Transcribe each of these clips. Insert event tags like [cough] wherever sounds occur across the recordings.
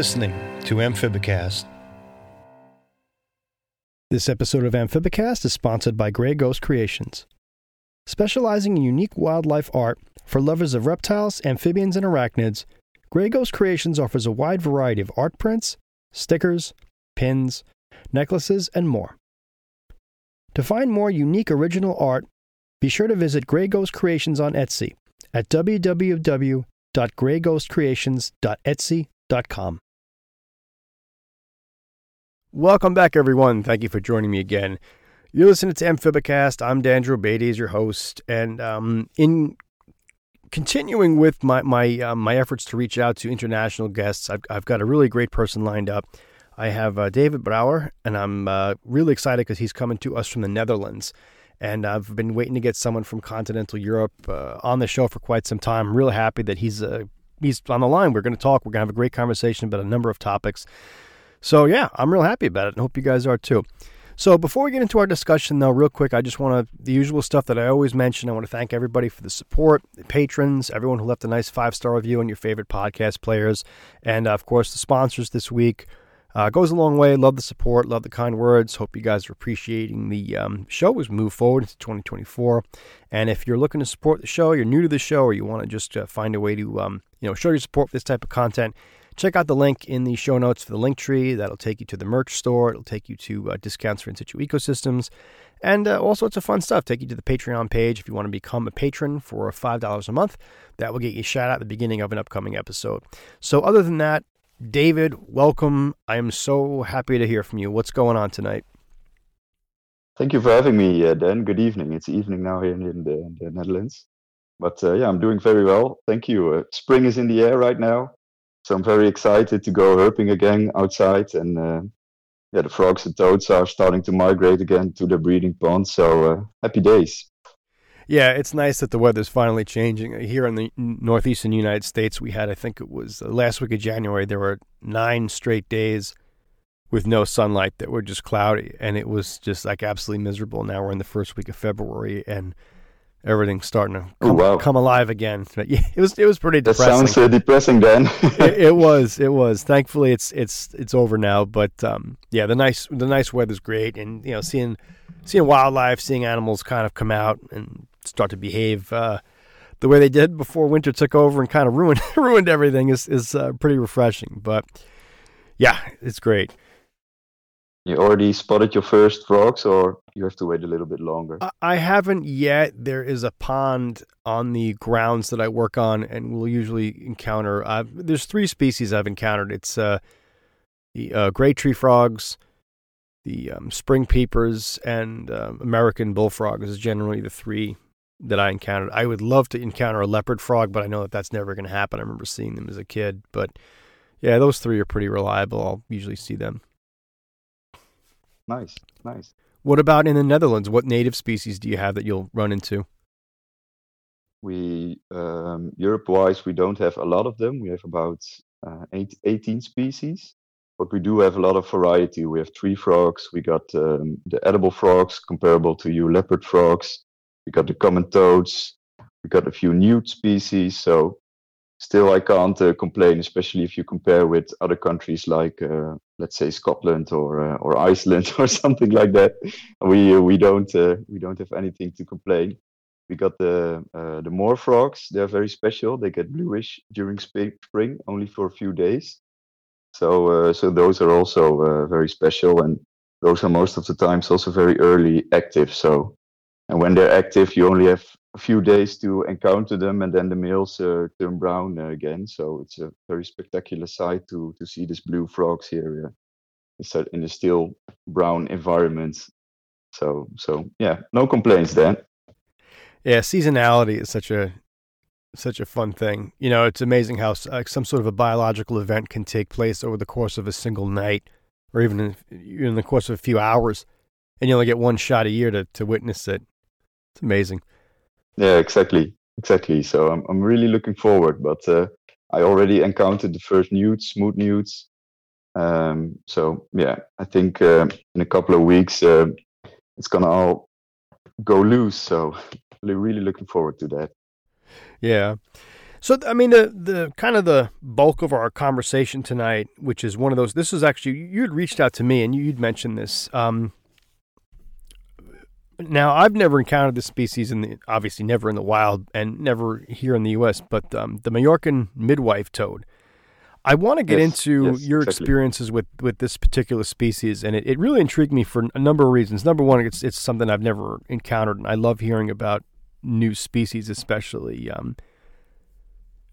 Listening to Amphibicast. This episode of Amphibicast is sponsored by Gray Ghost Creations. Specializing in unique wildlife art for lovers of reptiles, amphibians, and arachnids, Gray Ghost Creations offers a wide variety of art prints, stickers, pins, necklaces, and more. To find more unique original art, be sure to visit Gray Ghost Creations on Etsy at www.greyghostcreations.etsy.com. Welcome back, everyone. Thank you for joining me again. You're listening to Amphibicast. I'm Dan Drobades, your host, and um, in continuing with my my um, my efforts to reach out to international guests, I've I've got a really great person lined up. I have uh, David Brouwer, and I'm uh, really excited because he's coming to us from the Netherlands. And I've been waiting to get someone from continental Europe uh, on the show for quite some time. I'm really happy that he's uh, he's on the line. We're going to talk. We're going to have a great conversation about a number of topics. So yeah, I'm real happy about it, and hope you guys are too. So before we get into our discussion, though, real quick, I just want to the usual stuff that I always mention. I want to thank everybody for the support, the patrons, everyone who left a nice five star review on your favorite podcast players, and uh, of course the sponsors this week. Uh, goes a long way. Love the support. Love the kind words. Hope you guys are appreciating the um, show as we move forward into 2024. And if you're looking to support the show, you're new to the show, or you want to just uh, find a way to um, you know show your support for this type of content, check out the link in the show notes for the link tree. That'll take you to the merch store. It'll take you to uh, discounts for in situ ecosystems, and uh, all sorts of fun stuff. Take you to the Patreon page if you want to become a patron for five dollars a month. That will get you a shout out at the beginning of an upcoming episode. So other than that, David, welcome. I am so happy to hear from you. What's going on tonight? Thank you for having me, uh, Dan. Good evening. It's evening now here in the, in the Netherlands. But uh, yeah, I'm doing very well. Thank you. Uh, spring is in the air right now. So I'm very excited to go herping again outside. And uh, yeah, the frogs and toads are starting to migrate again to their breeding pond. So uh, happy days. Yeah, it's nice that the weather's finally changing. Here in the northeastern United States, we had, I think it was last week of January, there were nine straight days with no sunlight that were just cloudy. And it was just like absolutely miserable. Now we're in the first week of February and everything's starting to come, wow. come alive again. But yeah, it was it was pretty depressing. That sounds uh, depressing, then. [laughs] it, it, was. It was. Thankfully, it's it's it's over now. But um, yeah, the nice the nice weather's great, and you know, seeing seeing wildlife, seeing animals kind of come out and start to behave uh, the way they did before winter took over and kind of ruined [laughs] ruined everything is is uh, pretty refreshing. But yeah, it's great. You already spotted your first frogs, or you have to wait a little bit longer? I haven't yet. There is a pond on the grounds that I work on, and we'll usually encounter. Uh, there's three species I've encountered. It's uh, the uh, gray tree frogs, the um, spring peepers, and um, American bullfrogs. Is generally the three that I encountered. I would love to encounter a leopard frog, but I know that that's never going to happen. I remember seeing them as a kid, but yeah, those three are pretty reliable. I'll usually see them. Nice, nice. What about in the Netherlands? What native species do you have that you'll run into? We um, Europe-wise, we don't have a lot of them. We have about uh, eight, 18 species, but we do have a lot of variety. We have tree frogs. We got um, the edible frogs, comparable to you leopard frogs we got the common toads, we got a few newt species. So still, I can't uh, complain, especially if you compare with other countries like, uh, let's say, Scotland or uh, or Iceland [laughs] or something like that. We we don't uh, we don't have anything to complain. We got the uh, the moor frogs. They're very special. They get bluish during spring, only for a few days. So so those are also very special, and those are most of the times also very early active. So and when they're active, you only have a few days to encounter them, and then the males uh, turn brown uh, again. So it's a very spectacular sight to to see these blue frogs here in a still brown environment. So so yeah, no complaints then. Yeah, seasonality is such a such a fun thing. You know, it's amazing how uh, some sort of a biological event can take place over the course of a single night, or even in, in the course of a few hours, and you only get one shot a year to to witness it. It's amazing. Yeah, exactly, exactly. So I'm I'm really looking forward. But uh, I already encountered the first newts, smooth newts. Um, so yeah, I think uh, in a couple of weeks uh, it's gonna all go loose. So [laughs] really looking forward to that. Yeah. So, I mean, the the kind of the bulk of our conversation tonight, which is one of those. This is actually you had reached out to me and you'd mentioned this. Um, now, I've never encountered this species in the obviously never in the wild and never here in the U.S. But um, the Majorcan midwife toad. I want to get yes, into yes, your exactly. experiences with, with this particular species, and it, it really intrigued me for a number of reasons. Number one, it's it's something I've never encountered, and I love hearing about new species, especially um,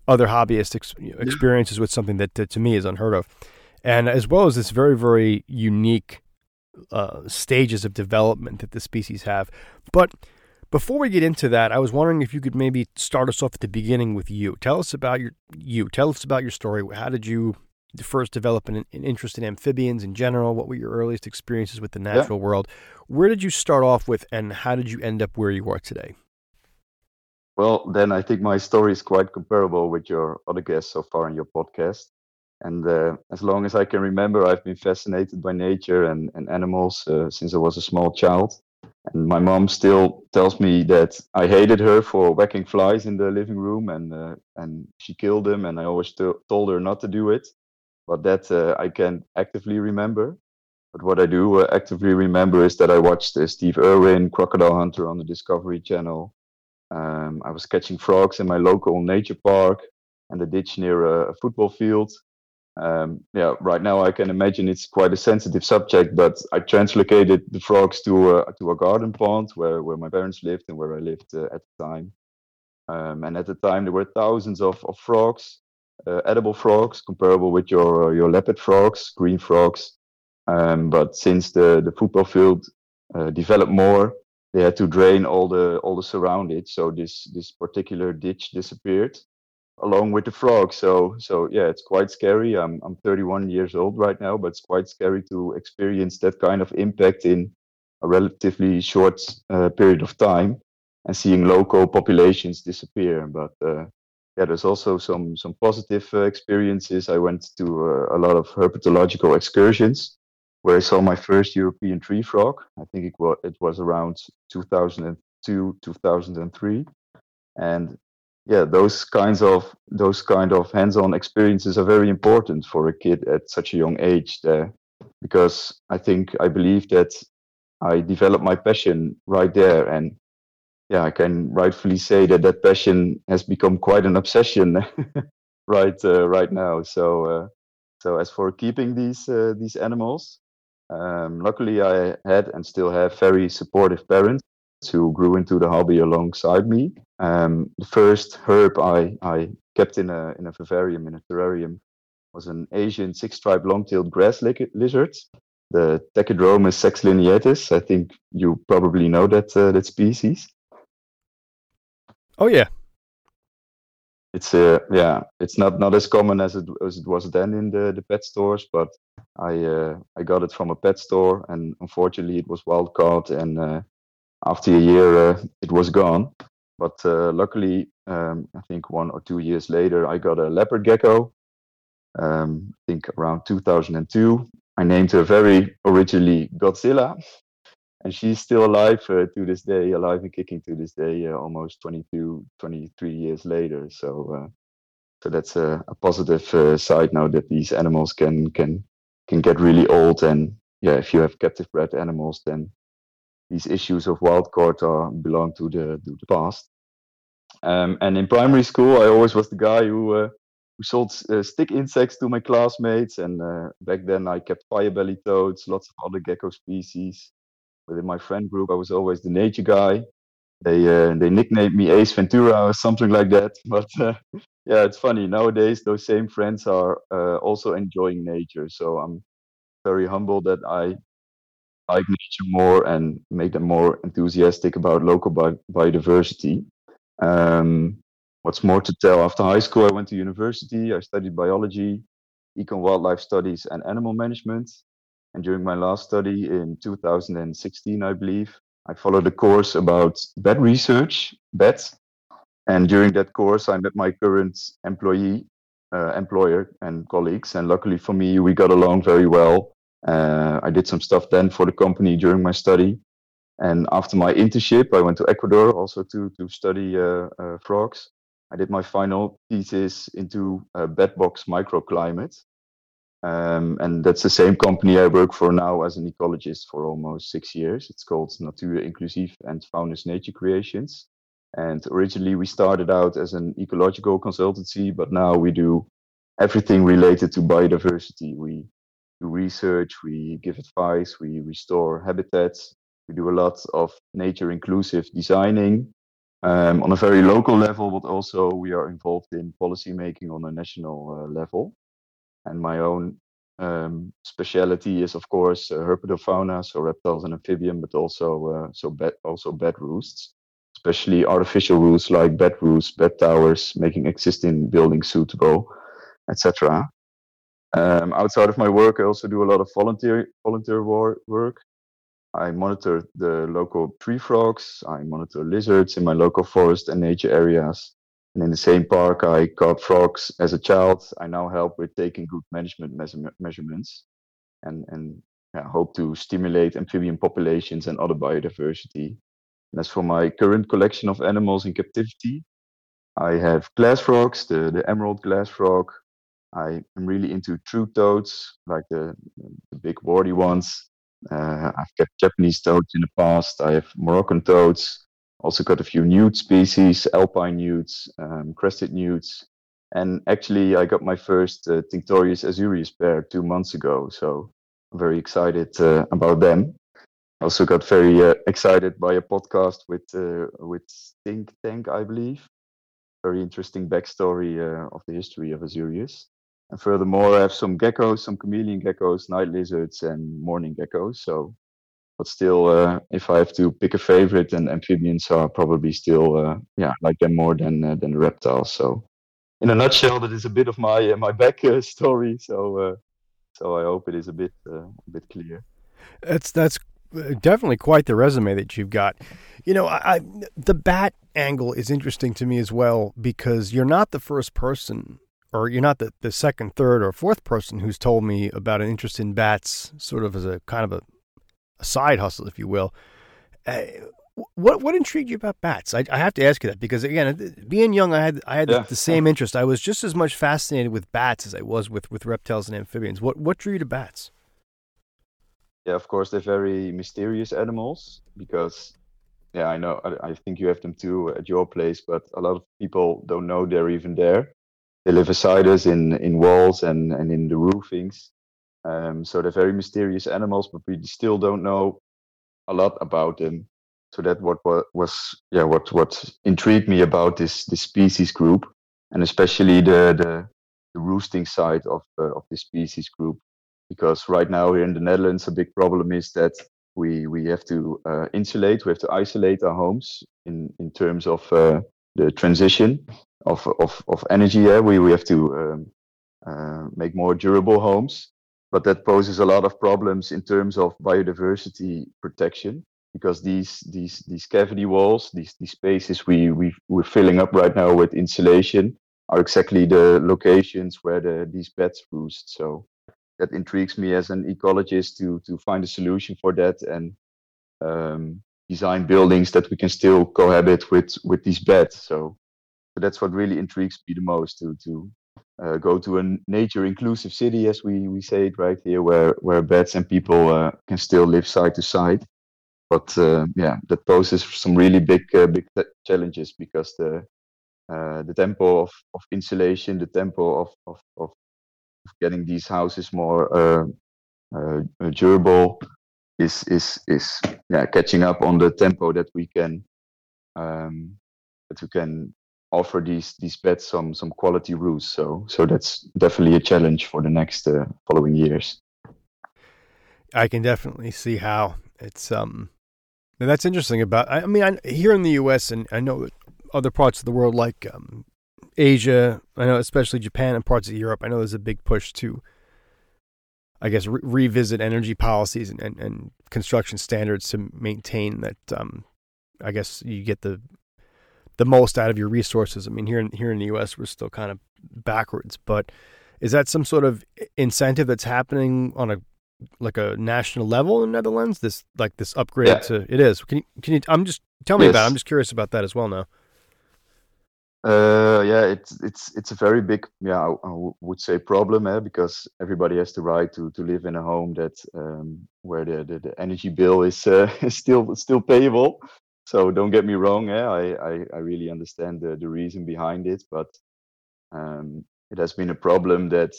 other hobbyist ex- experiences with something that, that, to me is unheard of, and as well as this very very unique uh, stages of development that the species have. But before we get into that, I was wondering if you could maybe start us off at the beginning with you. Tell us about your you. Tell us about your story. How did you first develop an, an interest in amphibians in general? What were your earliest experiences with the natural yeah. world? Where did you start off with, and how did you end up where you are today? Well, then I think my story is quite comparable with your other guests so far in your podcast. And uh, as long as I can remember, I've been fascinated by nature and, and animals uh, since I was a small child. And my mom still tells me that I hated her for whacking flies in the living room, and uh, and she killed them. And I always t- told her not to do it, but that uh, I can actively remember. But what I do uh, actively remember is that I watched uh, Steve Irwin, Crocodile Hunter on the Discovery Channel. Um, I was catching frogs in my local nature park and the ditch near a, a football field um, yeah, right now I can imagine it's quite a sensitive subject, but I translocated the frogs to a, to a garden pond where, where my parents lived and where I lived uh, at the time. Um, and at the time there were thousands of, of frogs, uh, edible frogs, comparable with your uh, your leopard frogs, green frogs. Um, but since the, the football field uh, developed more, they had to drain all the all the surroundings. So this this particular ditch disappeared along with the frog. So so yeah, it's quite scary. I'm I'm 31 years old right now, but it's quite scary to experience that kind of impact in a relatively short uh, period of time and seeing local populations disappear. But uh, yeah, there's also some some positive uh, experiences. I went to uh, a lot of herpetological excursions where I saw my first European tree frog. I think it was it was around 2002 2003 and yeah those kinds of those kind of hands-on experiences are very important for a kid at such a young age there because i think i believe that i developed my passion right there and yeah i can rightfully say that that passion has become quite an obsession [laughs] right uh, right now. So uh, so as for keeping these uh, these animals um, luckily i had and still have very supportive parents who grew into the hobby alongside me. Um, the first herb I, I kept in a in a vivarium in a terrarium was an Asian six-striped long-tailed grass lizard, the Takydromus sexlineatus. I think you probably know that uh, that species. Oh yeah, it's uh, yeah, it's not not as common as it as it was then in the the pet stores, but I uh, I got it from a pet store, and unfortunately it was wild caught and uh, after a year, uh, it was gone. But uh, luckily, um, I think one or two years later, I got a leopard gecko. Um, I think around 2002. I named her very originally Godzilla, and she's still alive uh, to this day, alive and kicking to this day, uh, almost 22, 23 years later. So, uh, so that's a, a positive uh, side now that these animals can can can get really old. And yeah, if you have captive bred animals, then these issues of wild caught are belong to the to the past. Um, and in primary school, I always was the guy who uh, who sold uh, stick insects to my classmates. And uh, back then, I kept fire-belly toads, lots of other gecko species. Within my friend group, I was always the nature guy. They uh, they nicknamed me Ace Ventura or something like that. [laughs] But uh, yeah, it's funny nowadays. Those same friends are uh, also enjoying nature. So I'm very humble that I like nature more and make them more enthusiastic about local bi- biodiversity. Um, what's more to tell? After high school, I went to university. I studied biology, econ wildlife studies, and animal management. And during my last study in 2016, I believe, I followed a course about bat research, bats. And during that course, I met my current employee, uh, employer, and colleagues. And luckily for me, we got along very well uh, I did some stuff then for the company during my study. And after my internship, I went to Ecuador also to, to study uh, uh, frogs. I did my final thesis into a bat box microclimate. Um, and that's the same company I work for now as an ecologist for almost six years. It's called Natura Inclusive and Founders Nature Creations. And originally we started out as an ecological consultancy, but now we do everything related to biodiversity. We do research, we give advice, we restore habitats, we do a lot of nature inclusive designing um, on a very local level, but also we are involved in policy making on a national uh, level. And my own um, specialty is, of course, uh, herpetofauna, so reptiles and amphibian, but also uh, so bed also bat roosts, especially artificial roosts like bat roosts, bat towers, making existing buildings suitable, etc. Um, outside of my work, I also do a lot of volunteer volunteer work. I monitor the local tree frogs. I monitor lizards in my local forest and nature areas. And in the same park, I caught frogs as a child. I now help with taking good management measure- measurements, and and yeah, hope to stimulate amphibian populations and other biodiversity. And as for my current collection of animals in captivity, I have glass frogs, the, the emerald glass frog, I am really into true toads, like the, the big warty ones. Uh, I've kept Japanese toads in the past. I have Moroccan toads. Also got a few newt species, alpine newts, um, crested newts. And actually, I got my first uh, Tinctorius azureus pair two months ago. So I'm very excited uh, about them. Also got very uh, excited by a podcast with uh, with Think Tank, I believe. Very interesting backstory uh, of the history of Azureus. And furthermore, I have some geckos, some chameleon geckos, night lizards, and mourning geckos. So, but still, uh, if I have to pick a favorite, then amphibians are probably still, uh, yeah, like them more than uh, than reptiles. So, in a nutshell, that is a bit of my uh, my [laughs] back uh, story. So, uh, so I hope it is a bit a bit clear. That's that's definitely quite the resume that you've got. You know, I, I, the bat angle is interesting to me as well because you're not the first person or you're not the, the second, third, or fourth person who's told me about an interest in bats, sort of as a kind of a, a side hustle, if you will. Uh, what what intrigued you about bats? I, I, have to ask you that because again, being young, I had I had yeah. the, the, same interest. I was just as much fascinated with bats as I was with, with reptiles and amphibians. What what drew you to bats? Yeah, of course, they're very mysterious animals because yeah, I know. I, I think you have them too at your place, but a lot of people don't know they're even there they live beside us in in walls and and in the roofings. Um, so they're very mysterious animals, but we still don't know a lot about them. So that what, what was yeah what what intrigued me about this this species group, and especially the the, the roosting side of uh, of this species group, because right now here in the Netherlands, a big problem is that we we have to uh, insulate, we have to isolate our homes in in terms of uh, the transition of of of energy. Yeah, we we have to um, uh, make more durable homes, but that poses a lot of problems in terms of biodiversity protection because these these these cavity walls, these these spaces we we we're filling up right now with insulation are exactly the locations where the these bats roost. So that intrigues me as an ecologist to to find a solution for that and um, design buildings that we can still cohabit with with these bats. So so that's what really intrigues me the most to to uh, go to a nature inclusive city, as we we say it right here, where where bats and people uh, can still live side to side. But uh, yeah, that poses some really big uh, big challenges because the uh, the tempo of, of insulation, the tempo of of, of getting these houses more uh, durable is is is yeah catching up on the tempo that we can um, that we can offer these these bets some some quality rules. So so that's definitely a challenge for the next uh, following years. I can definitely see how it's um that's interesting about I mean I, here in the US and I know other parts of the world like um, Asia, I know especially Japan and parts of Europe, I know there's a big push to I guess re- revisit energy policies and, and, and, construction standards to maintain that um, I guess you get the the most out of your resources. I mean, here in here in the U.S., we're still kind of backwards, but is that some sort of incentive that's happening on a like a national level in Netherlands? This like this upgrade yeah. to it is. Can you can you? I'm just tell me yes. about. It. I'm just curious about that as well now. Uh, yeah, it's it's it's a very big, yeah, I, I would say problem, eh, because everybody has the right to to live in a home that um, where the, the, the energy bill is uh, [laughs] still still payable. So don't get me wrong, eh, I, I I really understand the the reason behind it, but um, it has been a problem that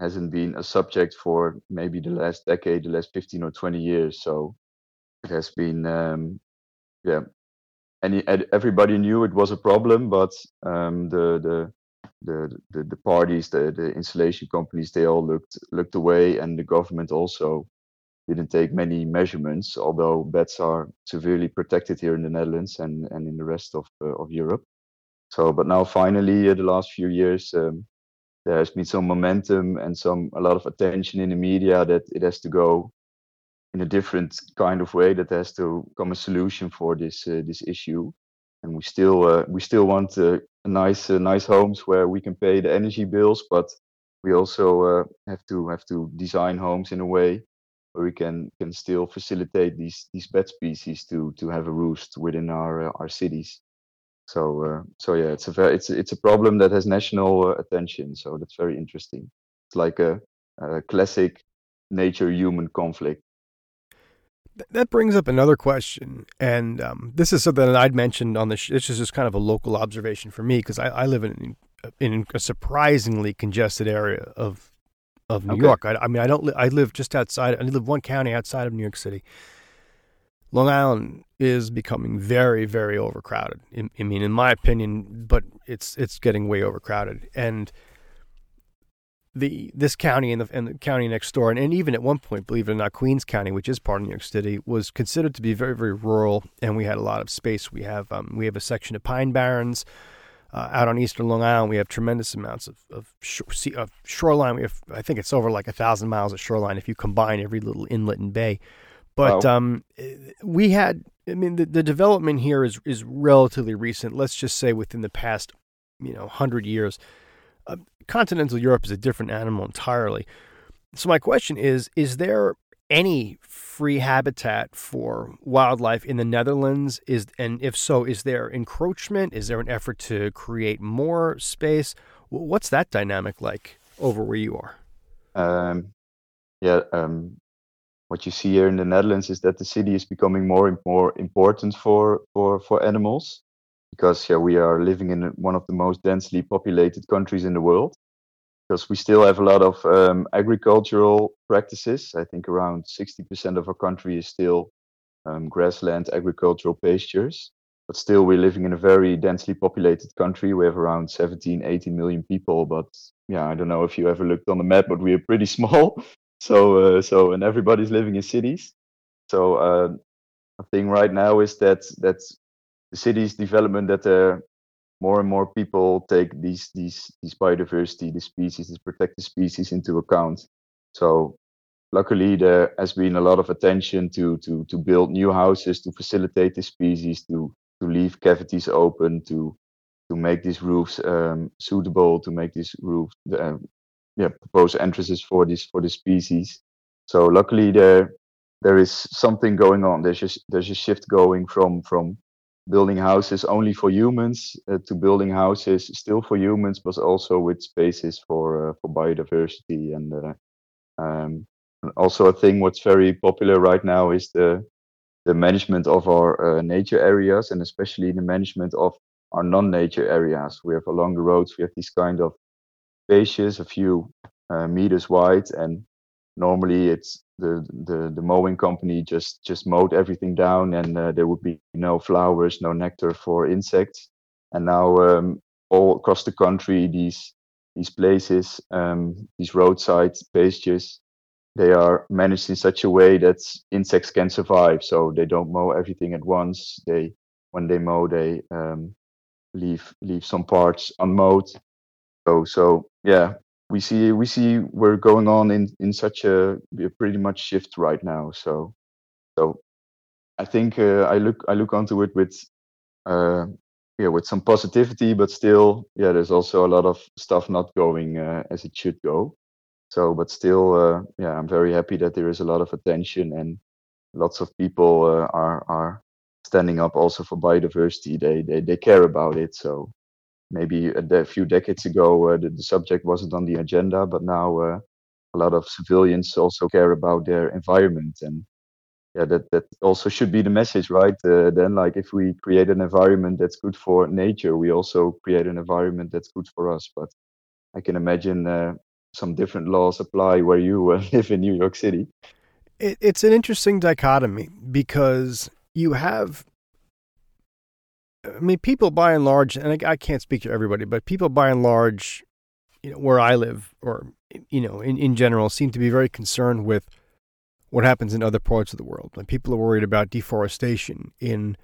hasn't been a subject for maybe the last decade, the last 15 or 20 years. So it has been, um, yeah, any everybody knew it was a problem, but um, the, the the the the parties, the the installation companies, they all looked looked away, and the government also didn't take many measurements. Although beds are severely protected here in the Netherlands and and in the rest of uh, of Europe. So, but now finally, uh, the last few years, um, there has been some momentum and some a lot of attention in the media that it has to go in a different kind of way. That has to come a solution for this uh, this issue. And we still uh, we still want uh, nice uh, nice homes where we can pay the energy bills, but we also have to have to design homes in a way where we can can still facilitate these these bed species to to have a roost within our uh, our cities. So uh, so yeah, it's a very, it's it's a problem that has national uh, attention. So that's very interesting. It's like a, a classic nature human conflict. That brings up another question, and um, this is something that I'd mentioned on the. Sh- this is just kind of a local observation for me because I, I, live in in a surprisingly congested area of of New okay. York. I, I, mean, I don't. Li- I live just outside. I live one county outside of New York City, Long Island is becoming very, very overcrowded. I, I mean, in my opinion, but it's it's getting way overcrowded. And the this county and the, and the county next door, and, and even at one point, believe it or not, Queens County, which is part of New York City, was considered to be very, very rural, and we had a lot of space. We have um, we have a section of pine barrens. Uh, out on eastern Long Island, we have tremendous amounts of of, sea, of shoreline. We have, I think it's over like a thousand miles of shoreline if you combine every little inlet and bay. But wow. um, we had, I mean, the, the development here is is relatively recent. Let's just say within the past, you know, hundred years. Uh, continental Europe is a different animal entirely. So my question is: Is there any free habitat for wildlife in the Netherlands? Is and if so, is there encroachment? Is there an effort to create more space? What's that dynamic like over where you are? Um, yeah, um, what you see here in the Netherlands is that the city is becoming more and more important for for for animals because yeah we are living in one of the most densely populated countries in the world because we still have a lot of um, agricultural practices. I think around 60% of our country is still um, grassland agricultural pastures but still we're living in a very densely populated country. We have around 17 18 million people but yeah i don't know if you ever looked on the map but we are pretty [laughs] small. So uh, so and everybody's living in cities. So uh, I think right now is that that the cities development that uh, more and more people take these these these biodiversity, the species, these protected species into account. So luckily there has been a lot of attention to to to build new houses to facilitate the species to to leave cavities open to to make these roofs um, suitable to make these roofs uh, yeah propose entrances for this for the species. So luckily there there is something going on. There's just there's a shift going from from building houses only for humans uh, to building houses still for humans, but also with spaces for uh, for biodiversity and uh, um, also a thing what's very popular right now is the the management of our uh, nature areas and especially the management of our non-nature areas. We have along the roads we have these kind of spaces, a few uh, meters wide, and normally it's the, the the mowing company just just mowed everything down, and uh, there would be no flowers, no nectar for insects. And now um, all across the country, these these places, um, these roadside pastures, they are managed in such a way that insects can survive. So they don't mow everything at once. They when they mow, they um, leave leave some parts unmowed so so yeah we see we see we're going on in in such a, a pretty much shift right now so so i think uh, i look i look onto it with uh yeah with some positivity but still yeah there's also a lot of stuff not going uh, as it should go. So but still uh, yeah i'm very happy that there is a lot of attention and lots of people uh, are are standing up also for biodiversity. They they, they care about it so maybe a, a, few decades ago uh, the, the, subject wasn't on the agenda, but now uh, a lot of civilians also care about their environment and yeah that that also should be the message right? Uh, then like if we create an environment that's good for nature we also create an environment that's good for us. But i can imagine uh, some different laws apply where you uh, [laughs] live in new york city. It, it's an interesting dichotomy because you have I mean, people by and large, and I, I, can't speak to everybody, but people by and large, you know, where I live, or you know, in, in general, seem to be very concerned with what happens in other parts of the world. When people are worried about deforestation in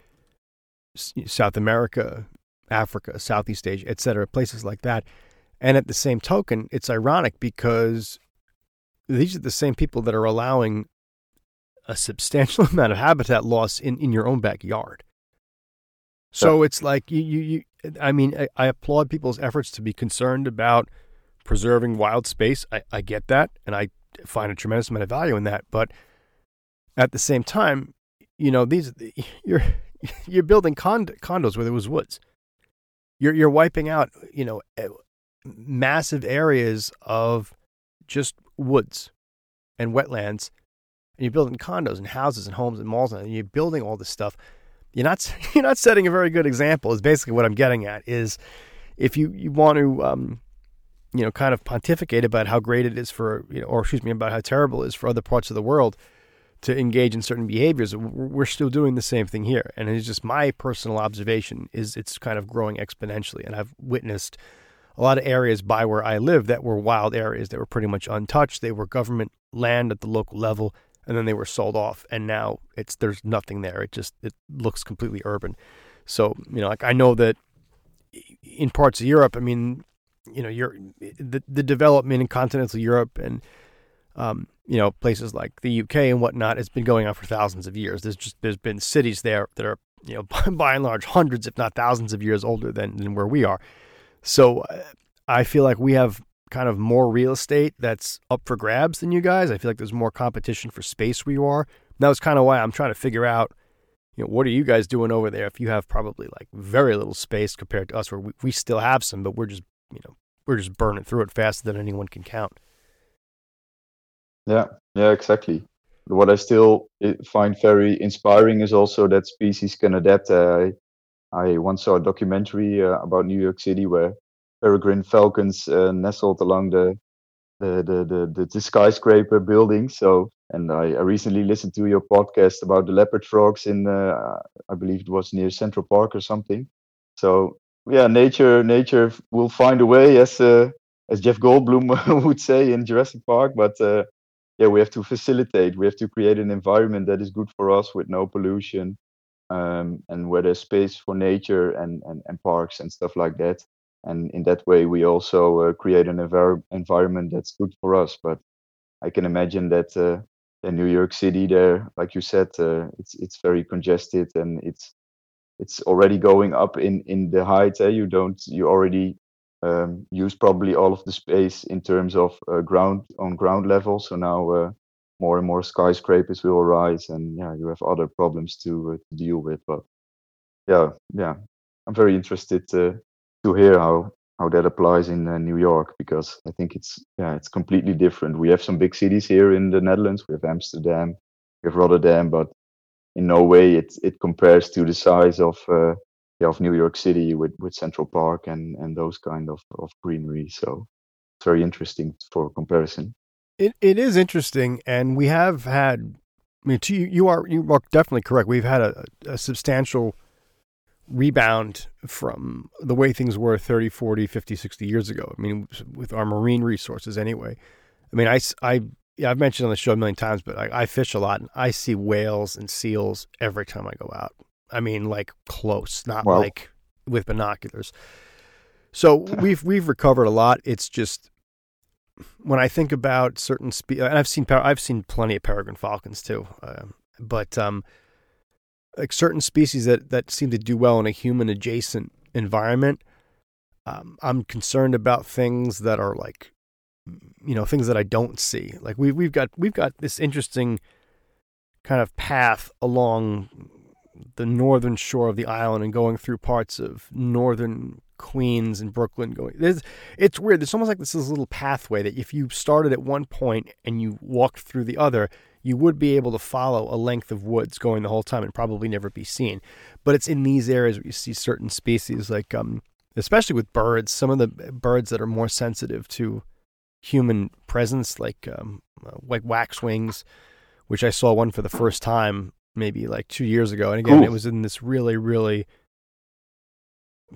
South America, Africa, Southeast Asia, etc., places like that. And at the same token, it's ironic because these are the same people that are allowing a substantial [laughs] amount of habitat loss in, in your own backyard. So it's like you, you, you I mean, I, I, applaud people's efforts to be concerned about preserving wild space. I, I get that, and I find a tremendous amount of value in that. But at the same time, you know, these [laughs] you're you're building cond- condos where there was woods. You're you're wiping out, you know, eh, massive areas of just woods and wetlands, and you're building condos and houses and homes and malls, and you're building all this stuff you're not [laughs] you're not setting a very good example. Is basically what I'm getting at. Is if you you want to um, you know kind of pontificate about how great it is for you know, or excuse me, about how terrible it is for other parts of the world to engage in certain behaviors, we're still doing the same thing here. And it's just my personal observation is it's kind of growing exponentially, and I've witnessed a lot of areas by where I live that were wild areas that were pretty much untouched. They were government land at the local level and then they were sold off and now it's there's nothing there. It just it looks completely urban. So you know like i know that in parts of europe i mean you know you're the, the development in continental europe and um, you know places like the uk and whatnot has been going on for thousands of years. There's just there's been cities there that are you know [laughs] by and large hundreds if not thousands of years older than, than where we are. So uh, i feel like we have kind of more real estate that's up for grabs than you guys. I feel like there's more competition for space where you are. And that was kind of why I'm trying to figure out, you know, what are you guys doing over there if you have probably like very little space compared to us where we, we still have some, but we're just, you know, we're just burning through it faster than anyone can count. Yeah, yeah, exactly. What I still eh, find very inspiring is also that species can adapt. Uh, I once saw a documentary uh, about New York City where peregrine falcons uh, nestled along the the, the the, the skyscraper building. So, and I, I, recently listened to your podcast about the leopard frogs in, uh, I believe it was near Central Park or something. So, yeah, nature nature will find a way, as uh, as Jeff Goldblum [laughs] would say in Jurassic Park. But uh, yeah, we have to facilitate. We have to create an environment that is good for us with no pollution, um, and where there's space for nature and, and and parks and stuff like that and in that way we also uh, create an envir- environment that's good for us. But i can imagine that uh, in new york city there like you said uh, it's it's very congested and it's it's already going up in in the height eh? you don't you already um, use probably all of the space in terms of uh, ground on ground level. So now uh, more and more skyscrapers will rise and yeah you have other problems to, uh, to deal with. But yeah yeah i'm very interested to hear how how that applies in uh, New York because I think it's yeah it's completely different. We have some big cities here in the Netherlands. We have Amsterdam, we have Rotterdam, but in no way it it compares to the size of uh, yeah, of New York City with with Central Park and and those kind of of greenery. So it's very interesting for comparison. It it is interesting, and we have had. I mean, you, you are you are definitely correct. We've had a, a substantial rebound from the way things were 30, 40, 50, 60 years ago. I mean, with our marine resources anyway. I mean, I, I, yeah, I've mentioned on the show a million times, but I, I fish a lot and I see whales and seals every time I go out. I mean, like close, not like with binoculars. So we've we've recovered a lot. It's just when I think about certain species, and I've seen I've seen plenty of peregrine falcons too, uh, but um, like certain species that, that seem to do well in a human adjacent environment. Um, I'm concerned about things that are like, you know, things that I don't see. Like we we've got we've got this interesting kind of path along the northern shore of the island and going through parts of northern Queens and Brooklyn going. There's, it's weird. It's almost like this is a little pathway that if you started at one point and you walked through the other, you would be able to follow a length of woods going the whole time and probably never be seen. But it's in these areas where you see certain species, like um, especially with birds, some of the birds that are more sensitive to human presence, like um, like waxwings, which I saw one for the first time maybe like two years ago, and again, Ooh. it was in this really, really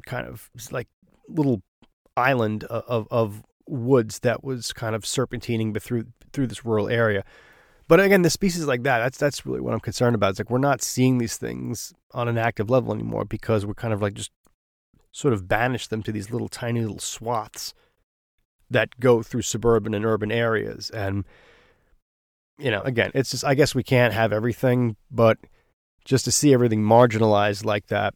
kind of like little island of of woods that was kind of serpentining but through through this rural area. But again, the species like that, that's that's really what I'm concerned about. It's like we're not seeing these things on an active level anymore because we're kind of like just sort of banished them to these little tiny little swaths that go through suburban and urban areas. And you know, again, it's just I guess we can't have everything, but just to see everything marginalized like that,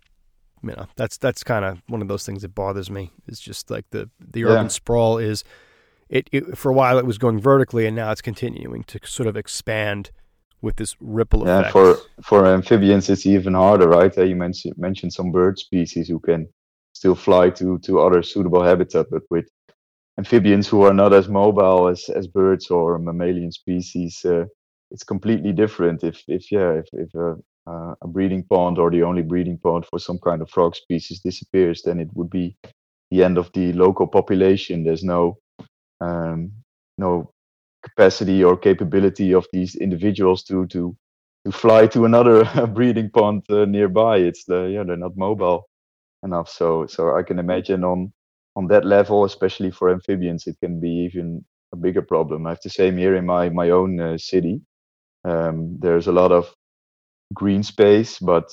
you know, that's that's kind of one of those things that bothers me. It's just like the the urban yeah. sprawl is it, it, for a while it was going vertically and now it's continuing to sort of expand with this ripple effect. yeah, for for amphibians it's even harder, right? Uh, you mentioned mentioned some bird species who can still fly to to other suitable habitat, but with amphibians who are not as mobile as as birds or mammalian species, uh, it's completely different. If if yeah, if if a, uh, a breeding pond or the only breeding pond for some kind of frog species disappears, then it would be the end of the local population. There's no um, no capacity or capability of these individuals to to to fly to another [laughs] breeding pond uh, nearby. It's the yeah they're not mobile enough. So so I can imagine on on that level, especially for amphibians, it can be even a bigger problem. I have the same here in my my own uh, city. Um, there's a lot of green space, but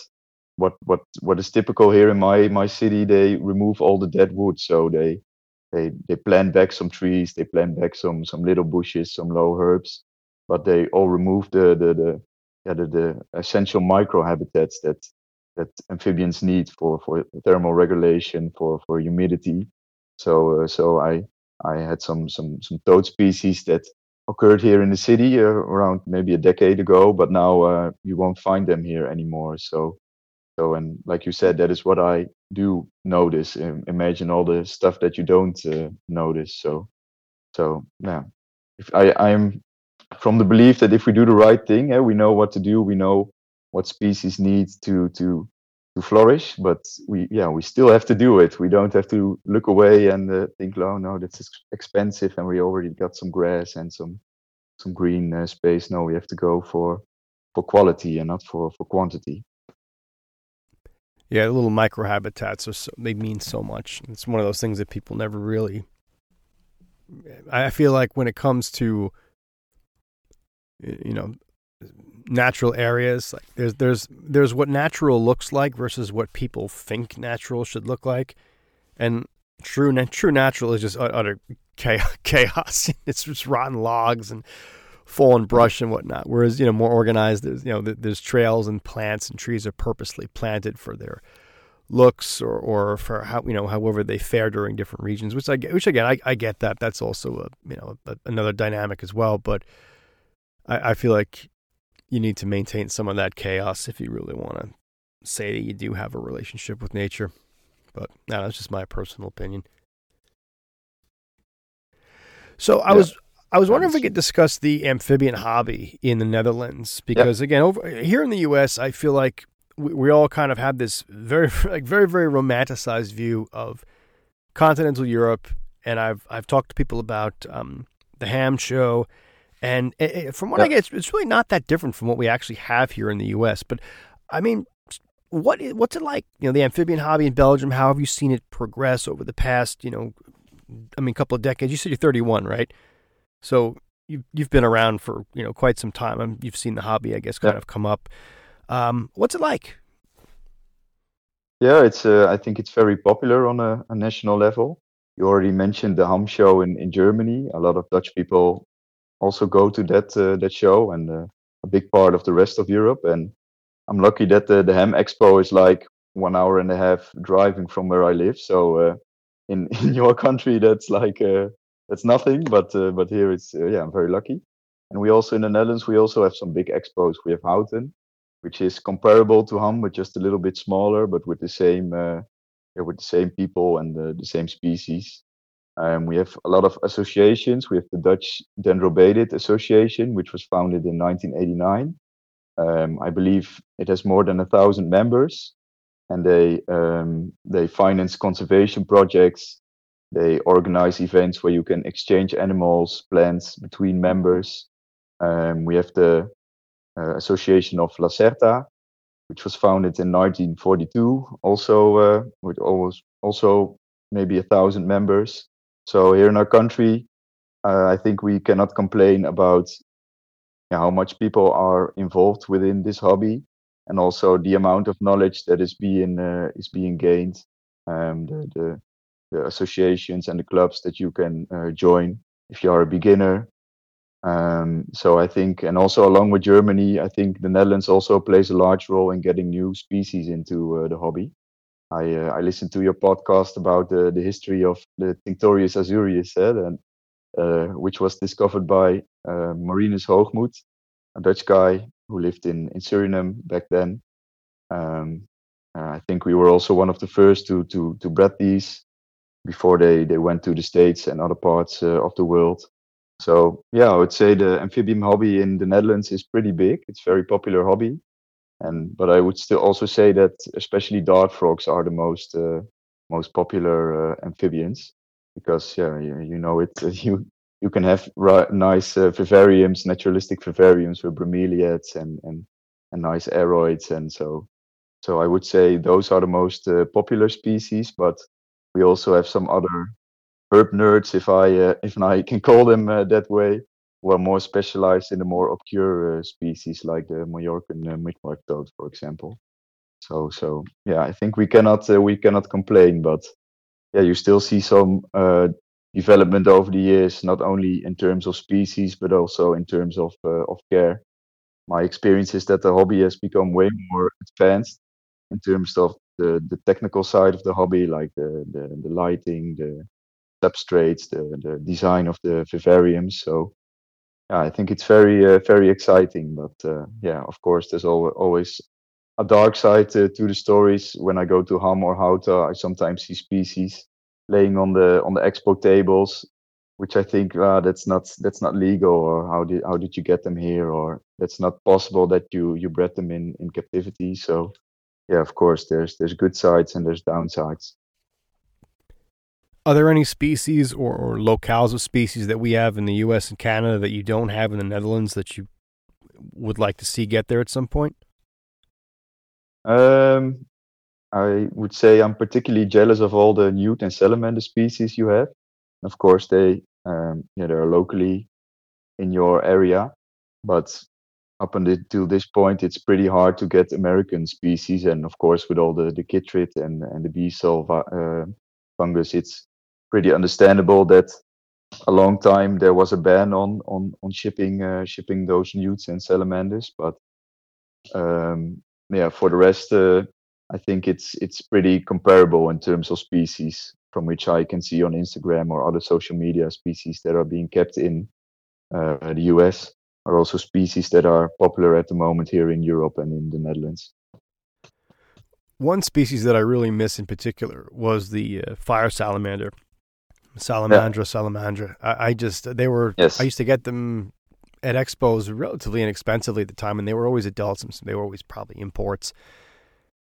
what what what is typical here in my my city, they remove all the dead wood, so they they they plant back some trees, they plant back some some little bushes, some low herbs, but they all remove the the the yeah, the, the essential microhabitats that that amphibians need for for thermal regulation, for for humidity. So uh, so I I had some some some toad species that occurred here in the city uh, around maybe a decade ago, but now uh, you won't find them here anymore. So so, and like you said, that is what I do notice. imagine all the stuff that you don't uh, notice. So, so yeah, if I I'm from the belief that if we do the right thing, yeah, we know what to do. We know what species need to to to flourish, but we yeah we still have to do it. We don't have to look away and uh, think, oh no, that's expensive, and we already got some grass and some some green uh, space. No, we have to go for for quality and not for for quantity. Yeah, little microhabitats are so, they mean so much. It's one of those things that people never really. I feel like when it comes to, you know, natural areas, like there's there's there's what natural looks like versus what people think natural should look like, and true true natural is just utter [laughs] chaos. it's just rotten logs and fallen brush and whatnot. Whereas you know more organized, there's you know there's trails and plants and trees are purposely planted for their looks or, or for how you know however they fare during different regions. Which I which again I, I get that that's also a you know a, another dynamic as well. But I, I feel like you need to maintain some of that chaos if you really want to say that you do have a relationship with nature. But no, that's just my personal opinion. So I yeah. was I was wondering if we could discuss the amphibian hobby in the Netherlands because, yep. again, over here in the U.S., I feel like we, we all kind of have this very, [laughs] like, very, very romanticized view of continental Europe, and I've I've talked to people about um, the Hamm Show, and it, from what yep. I get, it's, it's really not that different from what we actually have here in the U.S. But I mean, what what's it like? You know, the amphibian hobby in Belgium. How have you seen it progress over the past? You know, I mean, couple of decades. You said you're 31, right? So you've you've been around for you know quite some time. and you've seen the hobby, I guess, kind yeah. of come up. Um, what's it like? Yeah, it's. Uh, I think it's very popular on a, a, national level. You already mentioned the Hamm show in, in Germany. A lot of Dutch people also go to that uh, that show, and uh, a big part of the rest of Europe. And I'm lucky that the, the Hamm Expo is like one hour and a half driving from where I live. So uh, in [laughs] in your country, that's like uh, that's nothing. But uh, but here it's uh, yeah, I'm very lucky. And we also in the Netherlands we also have some big expos. We have Houten, which is comparable to Hamm, but just a little bit smaller, but with the same uh, yeah, with the same people and the, the same species. Um, we have a lot of associations. We have the Dutch Dendrobates Association, which was founded in 1989. Um, I believe it has more than a thousand members, and they um, they finance conservation projects. They organize events where you can exchange animals, plants between members. Um, we have the uh, Association of Lacerta, which was founded in 1942, also uh, with almost also maybe a thousand members. So here in our country, uh, I think we cannot complain about you know, how much people are involved within this hobby, and also the amount of knowledge that is being uh, is being gained. Um, the, the, the associations and the clubs that you can uh, join if you are a beginner. Um, so I think, and also along with Germany, I think the Netherlands also plays a large role in getting new species into uh, the hobby. I uh, I listened to your podcast about the the history of the Tinctorius azureus, and uh, which was discovered by uh, Marinus Hoogmoed, a Dutch guy who lived in in Suriname back then. Um, uh, I think we were also one of the first to to to bred these before they they went to the states and other parts uh, of the world. So yeah, I would say the amphibian hobby in the Netherlands is pretty big. It's very popular hobby, and but I would still also say that especially dart frogs are the most uh, most popular uh, amphibians because yeah, you, you know it. [laughs] you you can have nice uh, vivariums, naturalistic vivariums with bromeliads and and and nice aroids. and so so I would say those are the most uh, popular species. But we also have some other herp nerds, if I uh, if I can call them uh, that way, who are more specialized in the more obscure uh, species like the Mallorcan uh, midwife toad, for example. So so yeah, I think we cannot uh, we cannot complain, but yeah, you still see some uh, development over the years, not only in terms of species but also in terms of of care. My experience is that the hobby has become way more advanced in terms of the, the technical side of the hobby, like the, the, the lighting, the substrates, the, the design of the vivariums. So yeah, I think it's very uh, very exciting. But uh, yeah, of course, there's always a dark side to, to the stories. When I go to Hamm or Houten, I sometimes see species laying on the on the expo tables, which I think uh, that's not that's not legal, or how did how did you get them here, or that's not possible that you you bred them in in captivity. So yeah, of course, there's there's good sides and there's downsides. Are there any species or, or locales of species that we have in the U.S. and Canada that you don't have in the Netherlands that you would like to see get there at some point? Um, I would say I'm particularly jealous of all the newt and salamander species you have. Of course, they um, yeah they're locally in your area, but up until this point, it's pretty hard to get American species, and of course, with all the the chytrid and and the bee uh, fungus, it's pretty understandable that a long time there was a ban on on on shipping uh, shipping those newts and salamanders. But um, yeah for the rest uh, i think it's it's pretty comparable in terms of species from which i can see on instagram or other social media species that are being kept in uh, the us are also species that are popular at the moment here in europe and in the netherlands one species that i really miss in particular was the uh, fire salamander Salamandra, yeah. Salamandra. I, I, just they were. Yes. I used to get them at expos relatively inexpensively at the time, and they were always adults, and they were always probably imports.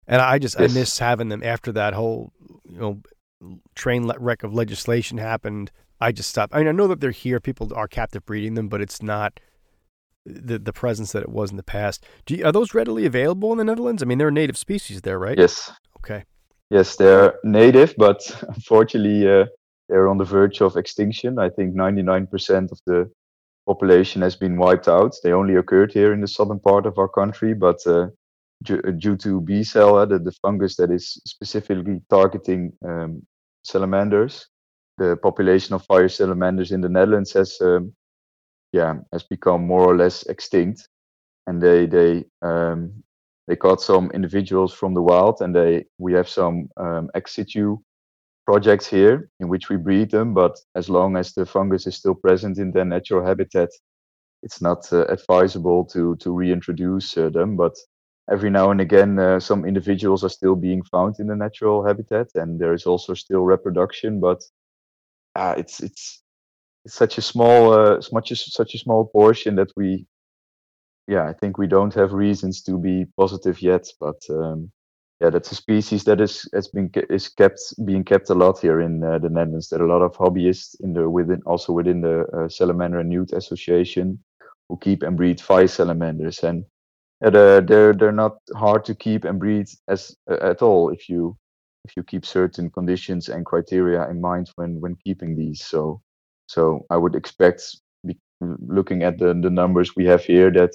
And I just yes. I miss having them after that whole you know train wreck of legislation happened. I just stopped. I, mean, I know that they're here. People are captive breeding them, but it's not the the presence that it was in the past. You, are those readily available in the Netherlands? I mean, they're native species there, right? Yes. Okay. Yes, they're native, but [laughs] unfortunately, uh, they're on the verge of extinction. I think 99% of the population has been wiped out. They only occurred here in the southern part of our country, but uh, due, uh, due to B-sal, uh, the, the fungus that is specifically targeting um, salamanders, the population of fire salamanders in the Netherlands has, um, yeah, has become more or less extinct. And they they um, they caught some individuals from the wild, and they we have some um, ex situ projects here in which we breed them, but as long as the fungus is still present in their natural habitat, it's not uh, advisable to to reintroduce uh, them. But every now and again, uh, some individuals are still being found in the natural habitat, and there is also still reproduction. But uh, it's it's it's such a small, uh, much as such a small portion that we, yeah, I think we don't have reasons to be positive yet. But um, yeah, that's a species that is has been is kept being kept a lot here in uh, the Netherlands. There are a lot of hobbyists in the within also within the uh, Salamander and Newt Association who keep and breed fire salamanders, and uh, they're they're not hard to keep and breed as uh, at all if you if you keep certain conditions and criteria in mind when when keeping these. So so I would expect, looking at the the numbers we have here, that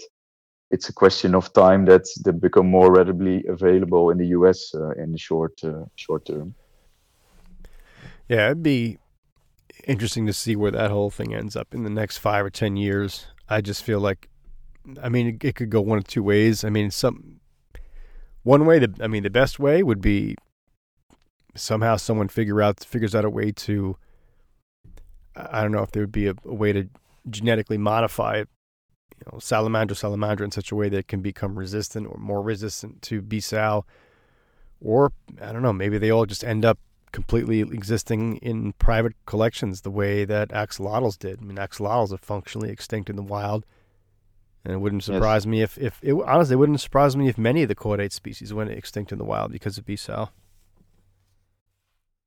it's a question of time that they become more readily available in the US uh, in the short uh, short term. Yeah, it'd be interesting to see where that whole thing ends up in the next five or ten years. I just feel like, I mean, it, could go one of two ways. I mean, some one way. The, I mean, the best way would be somehow someone figure out figures out a way to. I don't know if there would be a, a way to genetically modify you know, salamander salamander in such a way that it can become resistant or more resistant to B-sal. Or, I don't know, maybe they all just end up completely existing in private collections the way that axolotls did. I mean, axolotls are functionally extinct in the wild. And it wouldn't surprise yes. me if, if it, honestly, it wouldn't surprise me if many of the caudate species went extinct in the wild because of B-sal.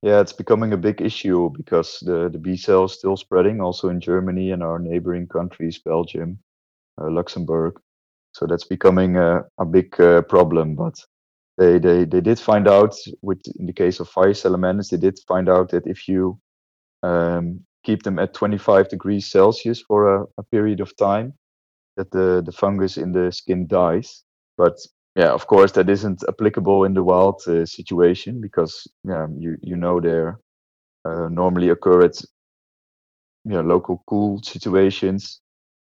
Yeah, it's becoming a big issue because the, the B-sal is still spreading also in Germany and our neighboring countries, Belgium. Uh, Luxembourg. So that's becoming a, a big uh, problem. But they, they, they did find out, with in the case of fire salamanders, they did find out that if you um, keep them at 25 degrees Celsius for a, a, period of time, that the, the fungus in the skin dies. But yeah, of course, that isn't applicable in the wild uh, situation because yeah, you you know they uh, normally occur at you know, local cool situations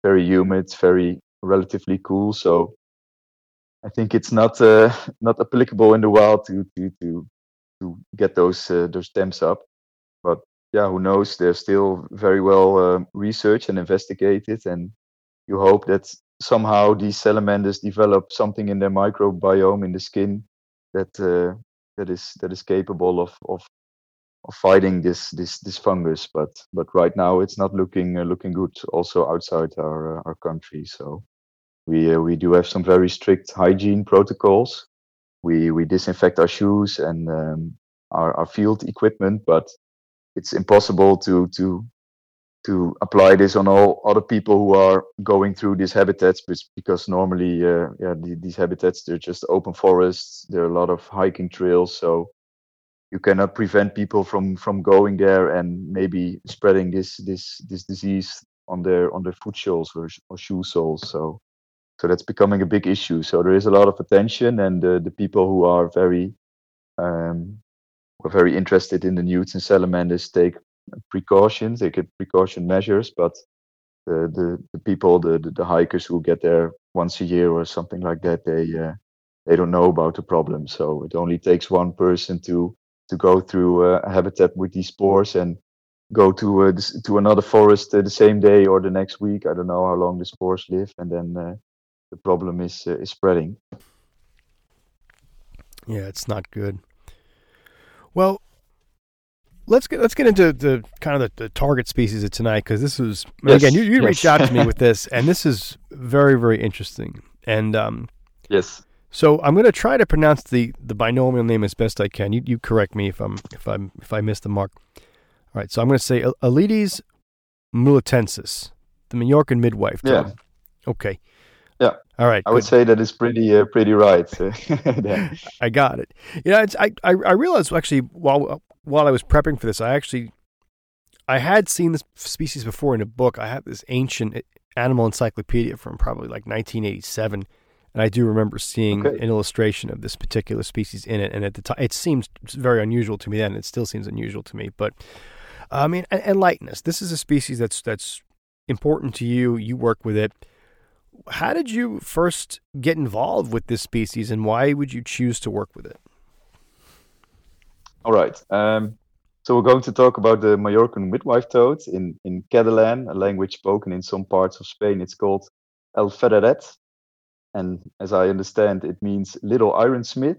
very humid, very relatively cool. So I think it's not uh, not applicable in the wild to to to to get those uh, those stems up. But yeah, who knows? They're still very well uh, researched and investigated, and you hope that somehow these salamanders develop something in their microbiome in the skin that uh, that is that is capable of of of fighting this this this fungus. But but right now it's not looking uh, looking good also outside our uh, our country. So we uh, we do have some very strict hygiene protocols. We we disinfect our shoes and um, our, our field equipment but it's impossible to to to apply this on all other people who are going through these habitats because normally uh, yeah the, these habitats they're just open forests there are a lot of hiking trails so you cannot prevent people from from going there and maybe spreading this this this disease on their on their foot soles or, or shoe soles so so that's becoming a big issue. So there is a lot of attention and uh, the people who are very um, are very interested in the newts and salamanders take precautions they get precaution measures but the the, the people the, the, the hikers who get there once a year or something like that they uh, they don't know about the problem so it only takes one person to to go through a habitat with these spores and go to uh, to another forest uh, the same day or the next week. I don't know how long the spores live, and then uh, the problem is uh, is spreading. Yeah, it's not good. Well, let's get let's get into the kind of the, the target species of tonight because this was yes, again you, you yes. reached out to me with this, and this is very very interesting. And um, yes, so I'm going to try to pronounce the, the binomial name as best I can. You, you correct me if I'm if I'm if I miss the mark. All right, so I'm going to say Alytes mulatensis, the Mallorcan midwife. Yeah. Okay. Yeah. All right. I good. would say that is pretty uh, pretty right. [laughs] I got it. You know, it's, I, I I realized actually while while I was prepping for this, I actually I had seen this species before in a book. I have this ancient animal encyclopedia from probably like 1987 and I do remember seeing okay. an illustration of this particular species in it. And at the time, it seems very unusual to me then. And it still seems unusual to me. But I mean, enlighten us. This is a species that's that's important to you. You work with it. How did you first get involved with this species, and why would you choose to work with it? All right. Um, so we're going to talk about the Mallorcan midwife toad in in Catalan, a language spoken in some parts of Spain. It's called El Ferreret, and as I understand, it means little ironsmith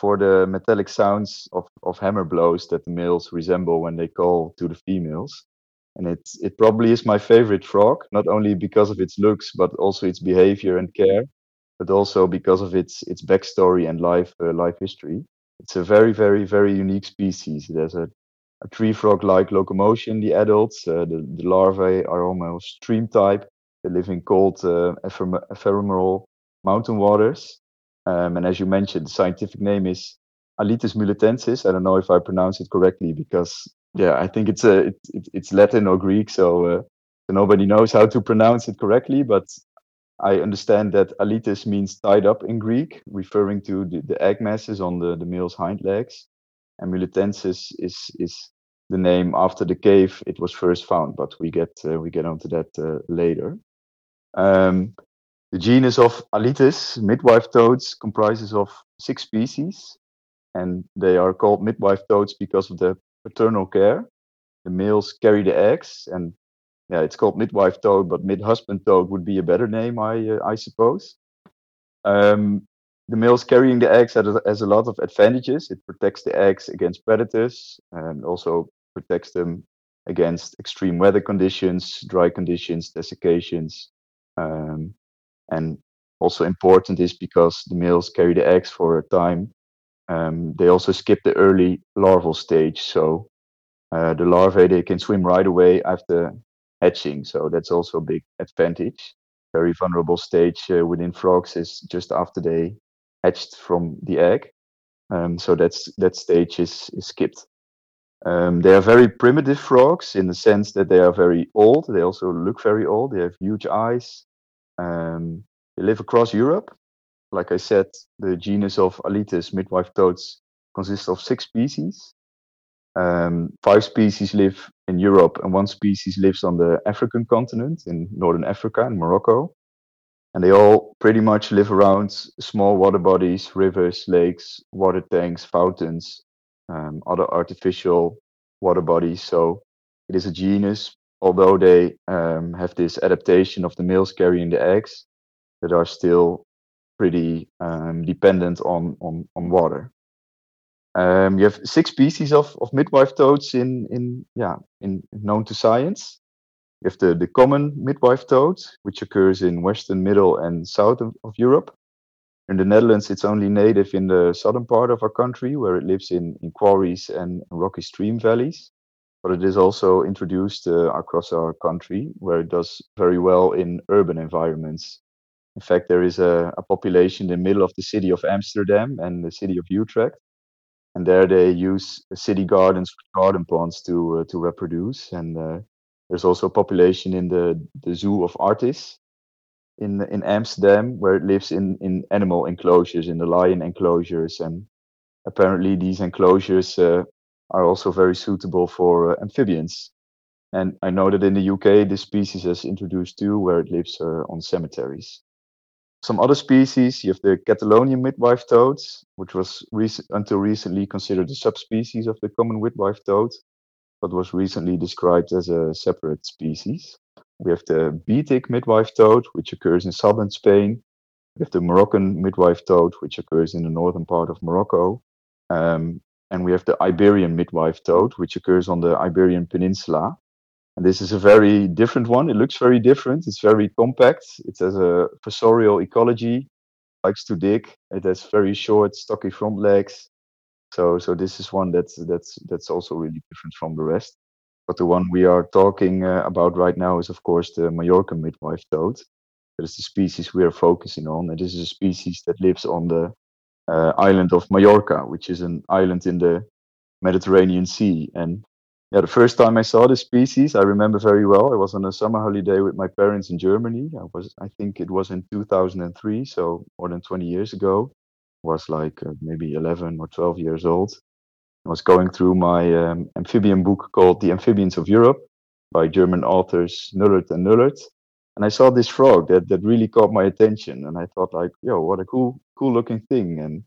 for the metallic sounds of, of hammer blows that the males resemble when they call to the females. And it's it probably is my favorite frog, not only because of its looks, but also its behavior and care, but also because of its its backstory and life uh, life history. It's a very very very unique species. It has a, a tree frog-like locomotion. The adults, uh, the, the larvae are almost stream type. They live in cold uh, ephemeral mountain waters um, and as you mentioned, the scientific name is Alytes muletensis. I don't know if I pronounce it correctly because, yeah, I think it's a it, it, it's Latin or Greek, so, uh, nobody knows how to pronounce it correctly. But I understand that Alytes means tied up in Greek, referring to the, the egg masses on the, the male's hind legs. And muletensis is is the name after the cave it was first found, but we get uh, we get onto that uh, later. Um, the genus of Alytes, midwife toads, comprises of six species, and they are called midwife toads because of the paternal care. The males carry the eggs, and yeah, it's called midwife toad, but mid-husband toad would be a better name, I uh, I suppose. Um, the males carrying the eggs has, has a lot of advantages. It protects the eggs against predators, and also protects them against extreme weather conditions, dry conditions, desiccations. Um, and also important is because the males carry the eggs for a time. Um, they also skip the early larval stage, so uh, the larvae they can swim right away after hatching. So that's also a big advantage. Very vulnerable stage uh, within frogs is just after they hatched from the egg. Um, so that's that stage is, is skipped. Um, they are very primitive frogs in the sense that they are very old. They also look very old. They have huge eyes. Um, they live across Europe. Like I said, the genus of Alytes midwife toads consists of six species. Um, five species live in Europe, and one species lives on the African continent in northern Africa and Morocco. And they all pretty much live around small water bodies, rivers, lakes, water tanks, fountains, um, other artificial water bodies. So it is a genus although they um, have this adaptation of the males carrying the eggs that are still pretty um, dependent on, on, on water. Um, you have six species of, of midwife toads in, in, yeah, in, known to science. You have the, the common midwife toad, which occurs in western, middle, and south of, of Europe. In the Netherlands, it's only native in the southern part of our country, where it lives in, in quarries and rocky stream valleys but it is also introduced uh, across our country where it does very well in urban environments. In fact, there is a, a, population in the middle of the city of Amsterdam and the city of Utrecht, and there they use city gardens, garden ponds to uh, to reproduce. And uh, there's also a population in the the zoo of Artis in in Amsterdam where it lives in in animal enclosures, in the lion enclosures, and apparently these enclosures uh, are also very suitable for uh, amphibians. And I know that in the UK, this species is introduced too, where it lives uh, on cemeteries. Some other species, you have the Catalonian midwife toad, which was rec- until recently considered a subspecies of the common midwife toad, but was recently described as a separate species. We have the Betic midwife toad, which occurs in southern Spain. We have the Moroccan midwife toad, which occurs in the northern part of Morocco. Um, and we have the Iberian midwife toad, which occurs on the Iberian Peninsula. And this is a very different one. It looks very different. It's very compact. It has a fossorial ecology, likes to dig. It has very short, stocky front legs. So, so this is one that's that's that's also really different from the rest. But the one we are talking uh, about right now is, of course, the Mallorca midwife toad. That is the species we are focusing on, and this is a species that lives on the uh, island of Mallorca, which is an island in the Mediterranean Sea. And yeah, the first time I saw this species, I remember very well. I was on a summer holiday with my parents in Germany. I was, I think it was in 2003, so more than 20 years ago. I was like uh, maybe 11 or 12 years old. I was going through my um, amphibian book called The Amphibians of Europe by German authors Nöllert and Nöllert and I saw this frog that that really caught my attention, and I thought like, yo, what a cool cool looking thing, and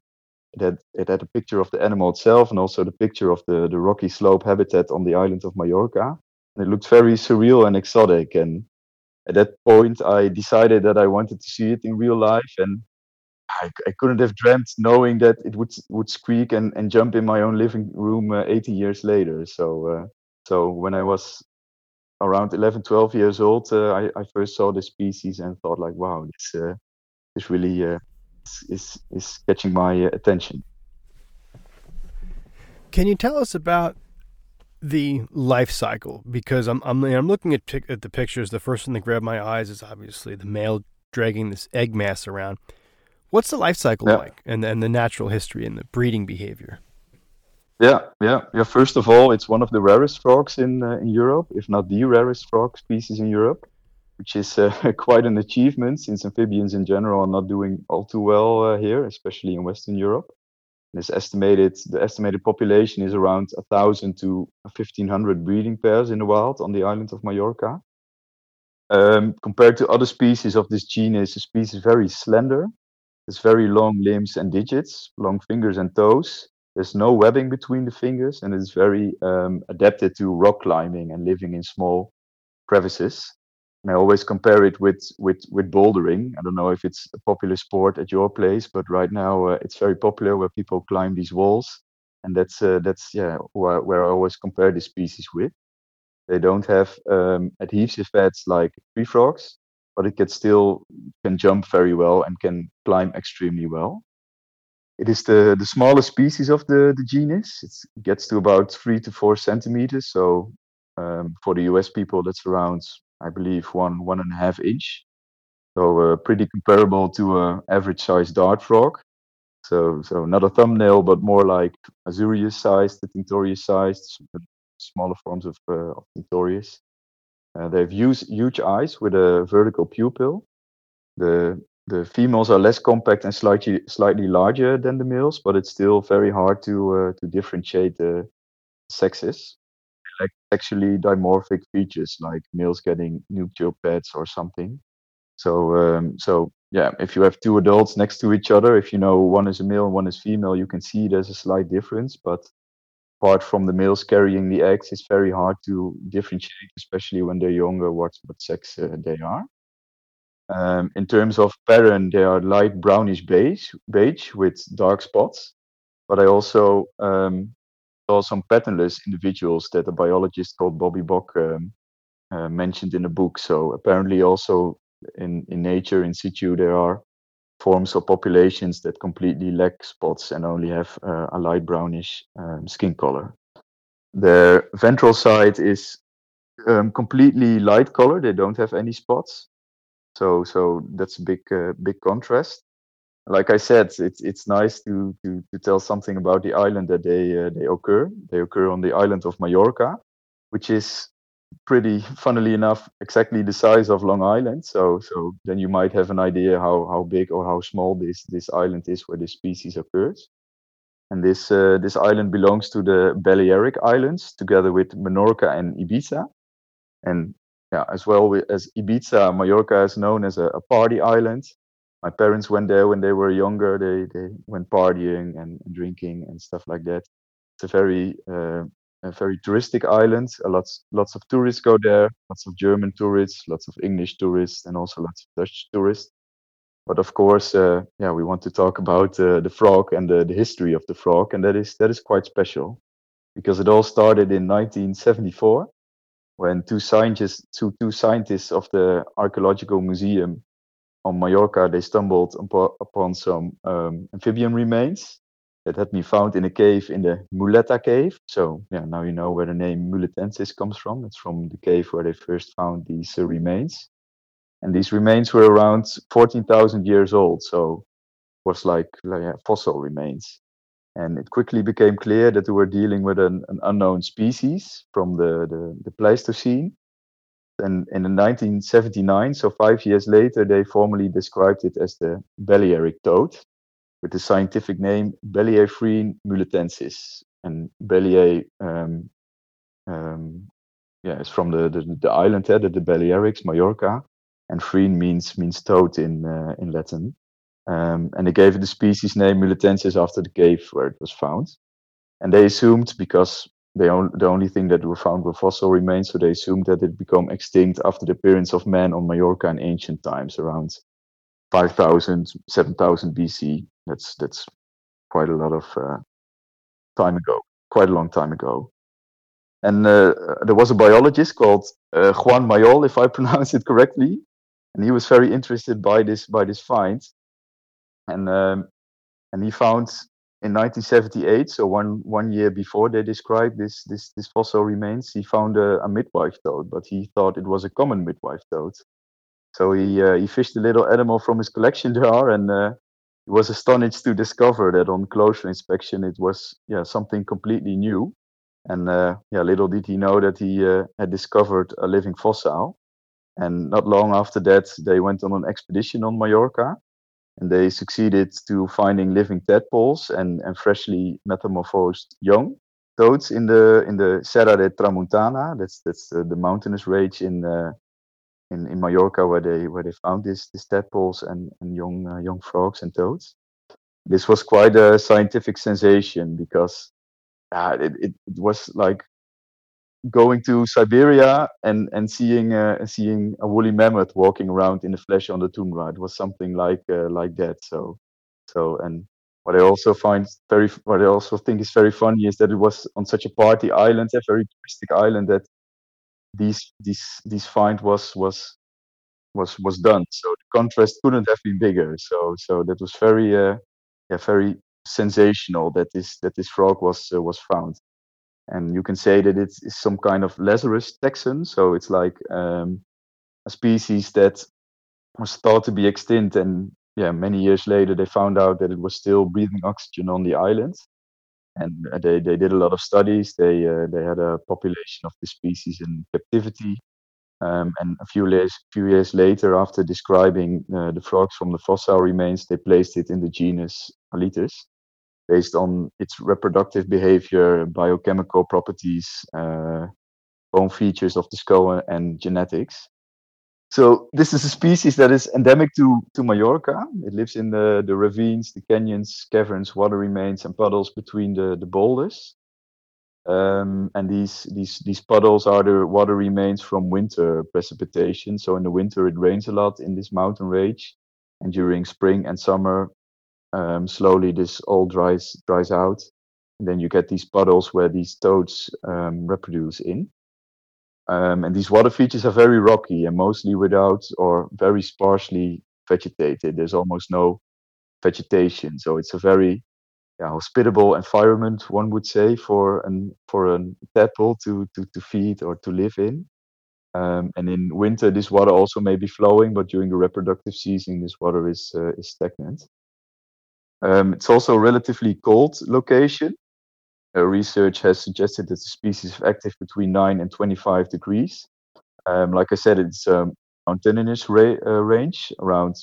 it had it had a picture of the animal itself and also the picture of the the rocky slope habitat on the island of Mallorca, and it looked very surreal and exotic, and at that point, I decided that I wanted to see it in real life, and I, I couldn't have dreamt knowing that it would would squeak and, and jump in my own living room uh, 80 years later. So uh, so when I was around 11, 12 years old, uh, I, I first saw the species and thought like, wow, this uh, this really uh, is is catching my attention. Can you tell us about the life cycle? Because I'm I'm, I'm looking at, at the pictures. The first thing that grabbed my eyes is obviously the male dragging this egg mass around. What's the life cycle yeah. like, and and the natural history and the breeding behavior? Yeah, yeah, yeah. First of all, it's one of the rarest frogs in uh, in Europe, if not the rarest frog species in Europe, which is uh, [laughs] quite an achievement since amphibians in general are not doing all too well uh, here, especially in Western Europe. And It's estimated the estimated population is around a thousand to fifteen hundred breeding pairs in the wild on the island of Mallorca. Um, compared to other species of this genus, the species is very slender. It's very long limbs and digits, long fingers and toes. There's no webbing between the fingers, and it's very um, adapted to rock climbing and living in small crevices. And I always compare it with with with bouldering. I don't know if it's a popular sport at your place, but right now uh, it's very popular where people climb these walls, and that's uh, that's yeah where, where I always compare the species with. They don't have um, adhesive pads like tree frogs, but it can still can jump very well and can climb extremely well. It is the, the smallest species of the, the genus. It's, it gets to about three to four centimeters. So um, for the US people, that's around, I believe, one one and a half inch. So uh, pretty comparable to an average sized dart frog. So so not a thumbnail, but more like Azureus sized, the Tinctorius sized, smaller forms of, uh, of Tinctorius. Uh, they have huge, huge eyes with a vertical pupil. The the females are less compact and slightly slightly larger than the males, but it's still very hard to uh, to differentiate the sexes. Sexually dimorphic features, like males getting nuptial pads or something. So um, so yeah, if you have two adults next to each other, if you know one is a male and one is female, you can see there's a slight difference. But apart from the males carrying the eggs, it's very hard to differentiate, especially when they're younger, what what sex uh, they are. Um, in terms of pattern, they are light brownish beige, beige with dark spots. But I also um, saw some patternless individuals that a biologist called Bobby Bock um, uh, mentioned in a book. So apparently, also in in nature, in situ, there are forms of populations that completely lack spots and only have uh, a light brownish um, skin color. Their ventral side is um, completely light color; they don't have any spots so so that's a big uh, big contrast. Like I said, it's it's nice to to to tell something about the island that they uh, they occur. They occur on the island of Mallorca, which is pretty funnily enough exactly the size of Long Island. So so then you might have an idea how how big or how small this this island is where this species occurs. And this uh, this island belongs to the Balearic Islands, together with Menorca and Ibiza. And yeah, as well as Ibiza, Mallorca is known as a, a, party island. My parents went there when they were younger. They they went partying and, drinking and stuff like that. It's a very uh, a very touristic island. A lots lots of tourists go there. Lots of German tourists, lots of English tourists, and also lots of Dutch tourists. But of course, uh, yeah, we want to talk about uh, the frog and the, the history of the frog, and that is that is quite special because it all started in 1974 when two scientists, two, two scientists of the archaeological museum on Mallorca, they stumbled upon some um, amphibian remains that had been found in a cave in the Muleta cave. So yeah, now you know where the name Muletensis comes from. It's from the cave where they first found these uh, remains. And these remains were around 14,000 years old. So it was like, like yeah, fossil remains. And it quickly became clear that we were dealing with an, an unknown species from the, the, the Pleistocene. And in 1979, so five years later, they formally described it as the Balearic toad, with the scientific name Baleariphrene muletensis. And Balear, um, um, yeah, is from the, the, the island, uh, the, Balearics, Mallorca, and phrene means means toad in uh, in Latin. Um, and they gave it the species name Muletensis after the cave where it was found. And they assumed because they on, the only thing that were found were fossil remains, so they assumed that it became extinct after the appearance of man on Majorca in ancient times, around 5,000, 7,000 BC. That's that's quite a lot of uh, time ago, quite a long time ago. And uh, there was a biologist called uh, Juan Mayol, if I [laughs] pronounce it correctly, and he was very interested by this by this find. And um, and he found in 1978, so one one year before they described this this this fossil remains, he found a, a midwife toad, but he thought it was a common midwife toad. So he uh, he fished a little animal from his collection [laughs] jar, and uh, he was astonished to discover that on closer inspection it was yeah something completely new. And uh, yeah, little did he know that he uh, had discovered a living fossil. And not long after that, they went on an expedition on Mallorca, and they succeeded to finding living tadpoles and, and freshly metamorphosed young toads in the in the Serra de Tramuntana. That's that's the, the mountainous range in uh, in in Mallorca where they where they found this these tadpoles and and young uh, young frogs and toads. This was quite a scientific sensation because uh, it, it was like going to Siberia and and seeing uh, seeing a woolly mammoth walking around in the flesh on the tundra. It was something like uh, like that. So so and what I also find very what I also think is very funny is that it was on such a party island, a very touristic island, that these these these find was was was was done. So the contrast couldn't have been bigger. So so that was very uh, yeah very sensational that this that this frog was uh, was found and you can say that it's, some kind of Lazarus taxon. So it's like um, a species that was thought to be extinct, and yeah, many years later they found out that it was still breathing oxygen on the island. And uh, they, they did a lot of studies. They uh, they had a population of the species in captivity. Um, and a few years few years later, after describing uh, the frogs from the fossil remains, they placed it in the genus Alytes based on its reproductive behavior, biochemical properties, uh, bone features of the skull, and genetics. So this is a species that is endemic to, to Mallorca. It lives in the, the ravines, the canyons, caverns, water remains, and puddles between the, the boulders. Um, and these, these, these puddles are the water remains from winter precipitation. So in the winter, it rains a lot in this mountain range. And during spring and summer, um, slowly this all dries dries out. And then you get these puddles where these toads um, reproduce in. Um, and these water features are very rocky and mostly without or very sparsely vegetated. There's almost no vegetation. So it's a very yeah, hospitable environment one would say for an for a tadpole to, to to feed or to live in. Um, and in winter this water also may be flowing but during the reproductive season this water is uh, is stagnant um, it's also a relatively cold location. Uh, research has suggested that the species is active between 9 and 25 degrees. Um, like I said, it's a mountainous ra- uh, range, around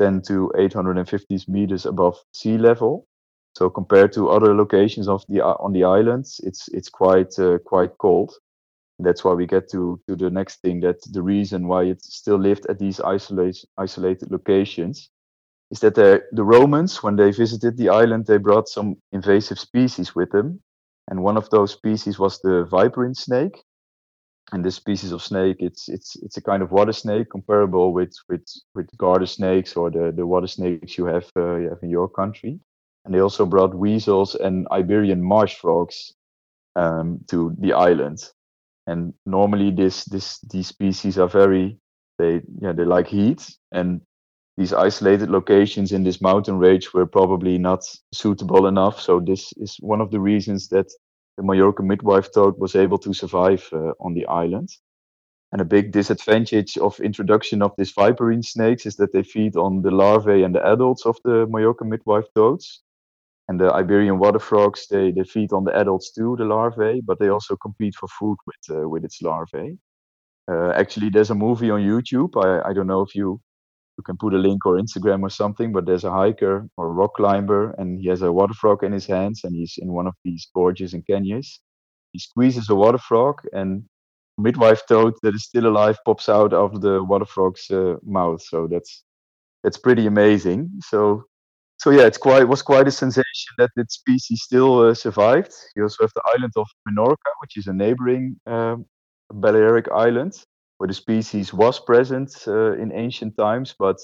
10 to 850 meters above sea level. So compared to other locations of the uh, on the islands, it's it's quite uh, quite cold. That's why we get to to the next thing. That the reason why it still lived at these isolated isolated locations is that the, the Romans, when they visited the island, they brought some invasive species with them. And one of those species was the viperine snake. And this species of snake, it's it's it's a kind of water snake comparable with with with garter snakes or the the water snakes you have uh, you have in your country. And they also brought weasels and Iberian marsh frogs um, to the island. And normally, this this these species are very they yeah they like heat and these isolated locations in this mountain range were probably not suitable enough. So this is one of the reasons that the Mallorca midwife toad was able to survive uh, on the island. And a big disadvantage of introduction of these viperine snakes is that they feed on the larvae and the adults of the Mallorca midwife toads. And the Iberian water frogs, they, they feed on the adults too, the larvae, but they also compete for food with uh, with its larvae. Uh, actually, there's a movie on YouTube. I, I don't know if you you can put a link or Instagram or something, but there's a hiker or a rock climber and he has a water frog in his hands and he's in one of these gorges and canyons. He squeezes a water frog and midwife toad that is still alive pops out of the water frog's uh, mouth. So that's that's pretty amazing. So so yeah, it's quite it was quite a sensation that that species still uh, survived. You also have the island of Menorca, which is a neighboring um, Balearic island, where the species was present uh, in ancient times, but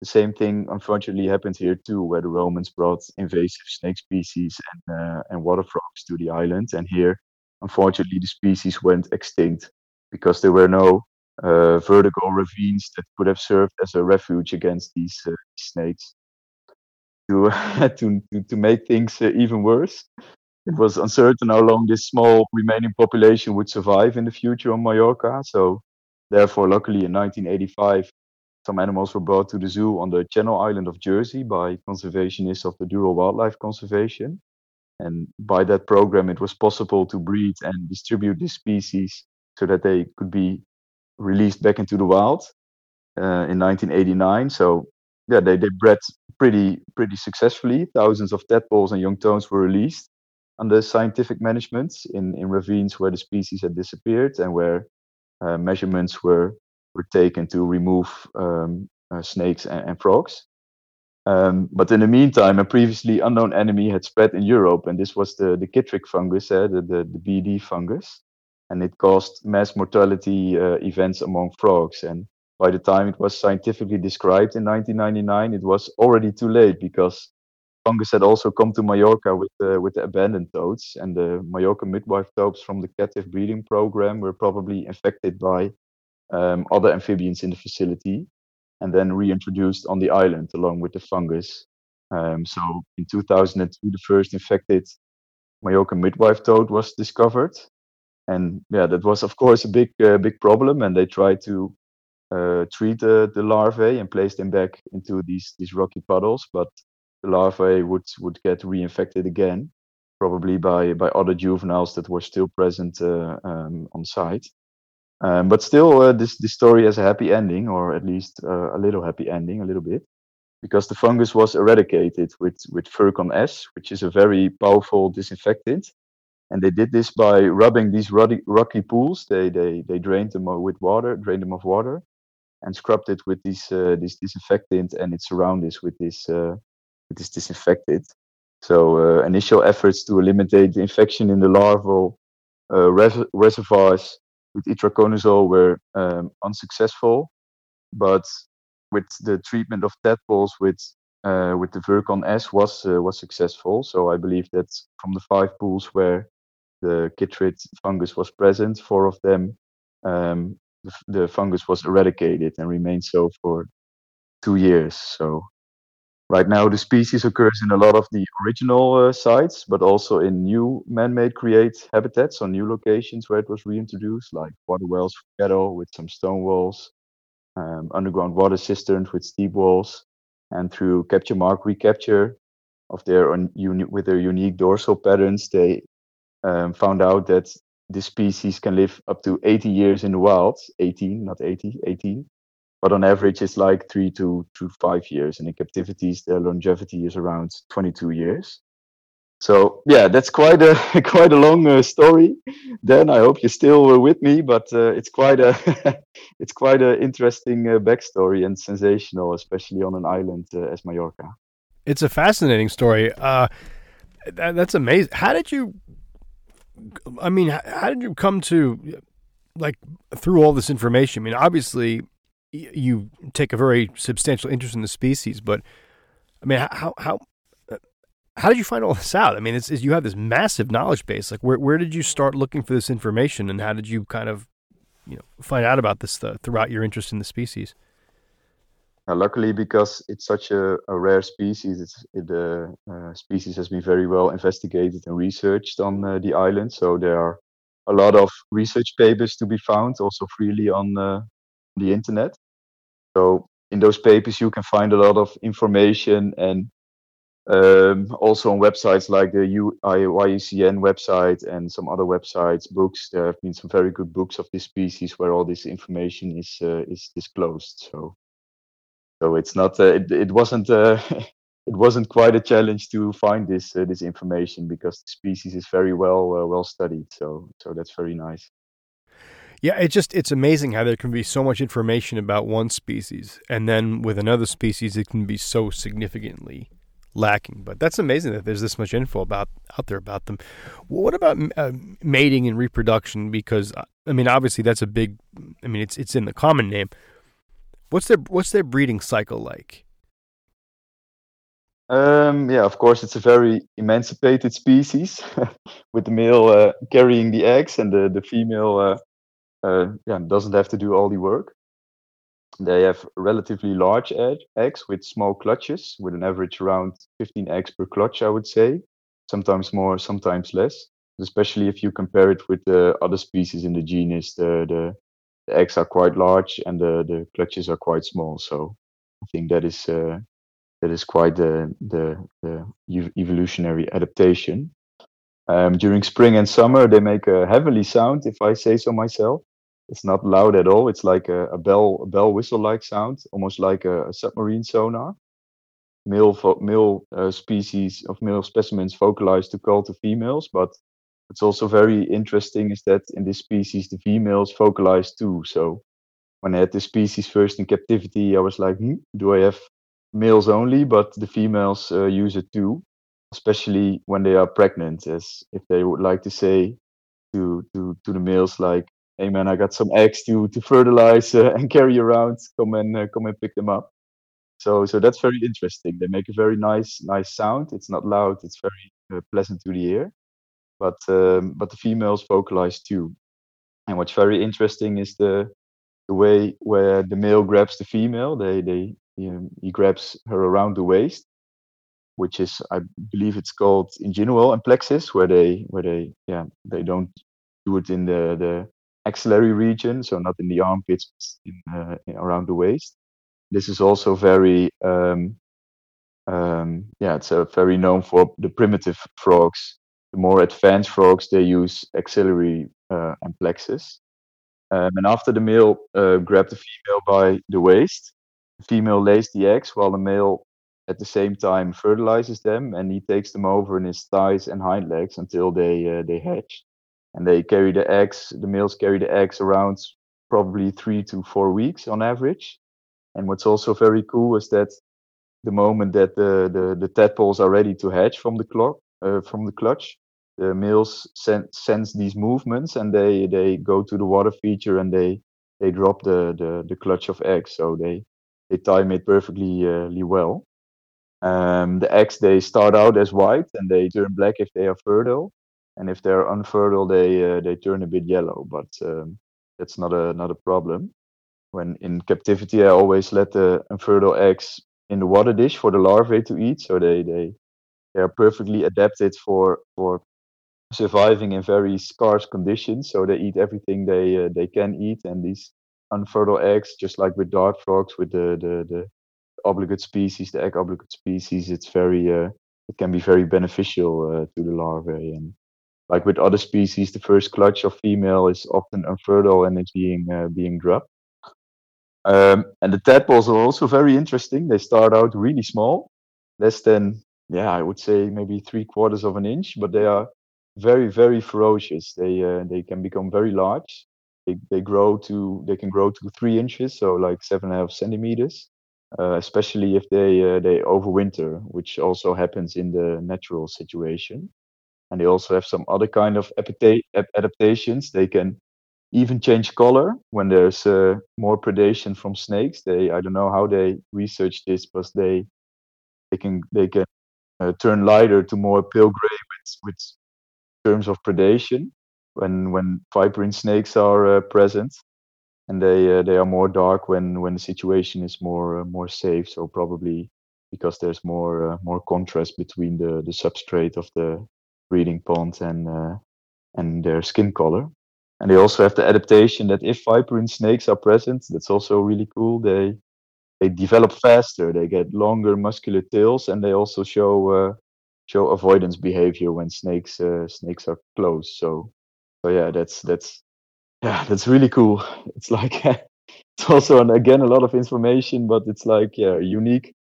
the same thing unfortunately happened here too, where the Romans brought invasive snake species and uh, and water frogs to the island, and here, unfortunately, the species went extinct because there were no uh, vertical ravines that could have served as a refuge against these uh, snakes [laughs] to to to make things uh, even worse. It was uncertain how long this small remaining population would survive in the future on Mallorca. So, therefore, luckily in 1985, some animals were brought to the zoo on the Channel Island of Jersey by conservationists of the Durrell Wildlife Conservation. And by that program, it was possible to breed and distribute the species so that they could be released back into the wild uh, in 1989. So yeah, they, they bred pretty pretty successfully. Thousands of tadpoles and young toads were released under scientific management in, in ravines where the species had disappeared and where uh, measurements were were taken to remove um, uh, snakes and, and frogs. Um, but in the meantime, a previously unknown enemy had spread in Europe, and this was the the chytrid fungus, uh, the, the, the BD fungus, and it caused mass mortality uh, events among frogs. And by the time it was scientifically described in 1999, it was already too late because fungus had also come to Mallorca with the, with the abandoned toads, and the Mallorca midwife toads from the captive breeding program were probably infected by um, other amphibians in the facility, and then reintroduced on the island along with the fungus. Um, so in 2002, the first infected Mallorca midwife toad was discovered, and yeah, that was of course a big uh, big problem, and they tried to uh, treat the, the larvae and place them back into these these rocky puddles, but the larvae would would get reinfected again, probably by by other juveniles that were still present uh, um, on site. Um, but still, uh, this this story has a happy ending, or at least uh, a little happy ending, a little bit, because the fungus was eradicated with with Virkon S, which is a very powerful disinfectant, and they did this by rubbing these rocky, rocky pools. They they they drained them with water, drained them of water, and scrubbed it with this uh, this disinfectant and it surrounded with this uh, with disinfected. So uh, initial efforts to eliminate the infection in the larval uh, res- reservoirs with itraconazole were um, unsuccessful, but with the treatment of tadpoles with uh, with the Virkon S was uh, was successful. So I believe that from the five pools where the chytrid fungus was present, four of them um, the, the fungus was eradicated and remained so for two years. So right now the species occurs in a lot of the original uh, sites, but also in new man-made create habitats on new locations where it was reintroduced, like water wells for cattle with some stone walls, um, underground water cisterns with steep walls, and through capture mark recapture of their uni- with their unique dorsal patterns, they um, found out that this species can live up to 80 years in the wild 18 not 80 18 but on average it's like three to, to five years and in captivities their longevity is around 22 years. So yeah that's quite a [laughs] quite a long uh, story then i hope you're still uh, with me but uh, it's quite a [laughs] it's quite an interesting uh, backstory and sensational especially on an island uh, as mallorca. It's a fascinating story. Uh, that, that's amazing how did you I mean, how did you come to like through all this information? I mean, obviously you take a very substantial interest in the species, but I mean, how how how did you find all this out? I mean, it's, it's, you have this massive knowledge base. Like, where where did you start looking for this information, and how did you kind of you know find out about this uh, throughout your interest in the species? Uh, luckily, because it's such a, a rare species, it's, it, the uh, species has been very well investigated and researched on uh, the island. So there are a lot of research papers to be found, also freely on uh, the internet. So in those papers, you can find a lot of information and um, also on websites like the UIUCN website and some other websites, books. There have been some very good books of this species where all this information is uh, is disclosed. So so it's not uh, it, it wasn't uh, [laughs] it wasn't quite a challenge to find this uh, this information because the species is very well uh, well studied so so that's very nice yeah it just it's amazing how there can be so much information about one species and then with another species it can be so significantly lacking. But that's amazing that there's this much info about out there about them. What about uh, mating and reproduction? Because uh, I mean, obviously that's a big. I mean, it's it's in the common name. What's their what's their breeding cycle like? Um, yeah, of course, it's a very emancipated species, [laughs] with the male uh, carrying the eggs and the the female, uh, yeah, doesn't have to do all the work. They have relatively large egg, eggs with small clutches, with an average around 15 eggs per clutch, I would say. Sometimes more, sometimes less. Especially if you compare it with the other species in the genus, the the, the eggs are quite large and the the clutches are quite small. So I think that is uh, that is quite the the, the evolutionary adaptation. Um, during spring and summer, they make a heavenly sound, if I say so myself. It's not loud at all. It's like a, a bell, a bell whistle-like sound, almost like a, a submarine sonar. Male male uh, species of male specimens vocalize to call to females, but what's also very interesting is that in this species the females vocalize too. So when I had the species first in captivity, I was like, hmm, do I have males only? But the females uh, use it too, especially when they are pregnant, as if they would like to say to to to the males like hey man, I got some eggs to to fertilize uh, [laughs] and carry around. Come and uh, come and pick them up. So so that's very interesting. They make a very nice nice sound. It's not loud. It's very uh, pleasant to the ear. But um, but the females vocalize too. And what's very interesting is the the way where the male grabs the female. They they um, he grabs her around the waist, which is I believe it's called inguinal amplexus, where they where they yeah they don't do it in the the axillary region, so not in the armpits, in, uh, around the waist. This is also very, um, um, yeah, it's uh, very known for the primitive frogs. The more advanced frogs, they use axillary uh, amplexus. Um, and after the male uh, grabs the female by the waist, the female lays the eggs while the male at the same time fertilizes them and he takes them over in his thighs and hind legs until they uh, they hatch and they carry the eggs. The males carry the eggs around probably three to four weeks on average. And what's also very cool is that the moment that the the, the tadpoles are ready to hatch from the clock uh, from the clutch, the males sen- sense these movements and they they go to the water feature and they they drop the the, the clutch of eggs. So they they time it perfectly uh, well. Um, the eggs they start out as white and they turn black if they are fertile and if they're unfertile, they uh, they turn a bit yellow. But um, that's not a not a problem. When in captivity, I always let the unfertile eggs in the water dish for the larvae to eat, so they they they are perfectly adapted for for surviving in very scarce conditions. So they eat everything they uh, they can eat, and these unfertile eggs, just like with dart frogs, with the the, the obligate species, the egg obligate species, it's very uh, it can be very beneficial uh, to the larvae and like with other species, the first clutch of female is often unfertile and is being uh, being dropped. Um, and the tadpoles are also very interesting. They start out really small, less than yeah, I would say maybe three quarters of an inch, but they are very very ferocious. They uh, they can become very large. They they grow to they can grow to three inches, so like seven and a half centimeters. Uh, especially if they uh, they overwinter, which also happens in the natural situation and they also have some other kind of adaptations. They can even change color when there's uh, more predation from snakes. They I don't know how they research this, but they they can they can uh, turn lighter to more pale gray with with terms of predation when when viperine snakes are uh, present, and they uh, they are more dark when when the situation is more uh, more safe. So probably because there's more uh, more contrast between the the substrate of the breeding pond and uh, and their skin color. And they also have the adaptation that if viperine snakes are present, that's also really cool. They they develop faster. They get longer muscular tails, and they also show uh, show avoidance behavior when snakes uh, snakes are close. So so yeah, that's that's yeah, that's really cool. [laughs] It's like [laughs] it's also again a lot of information, but it's like yeah, unique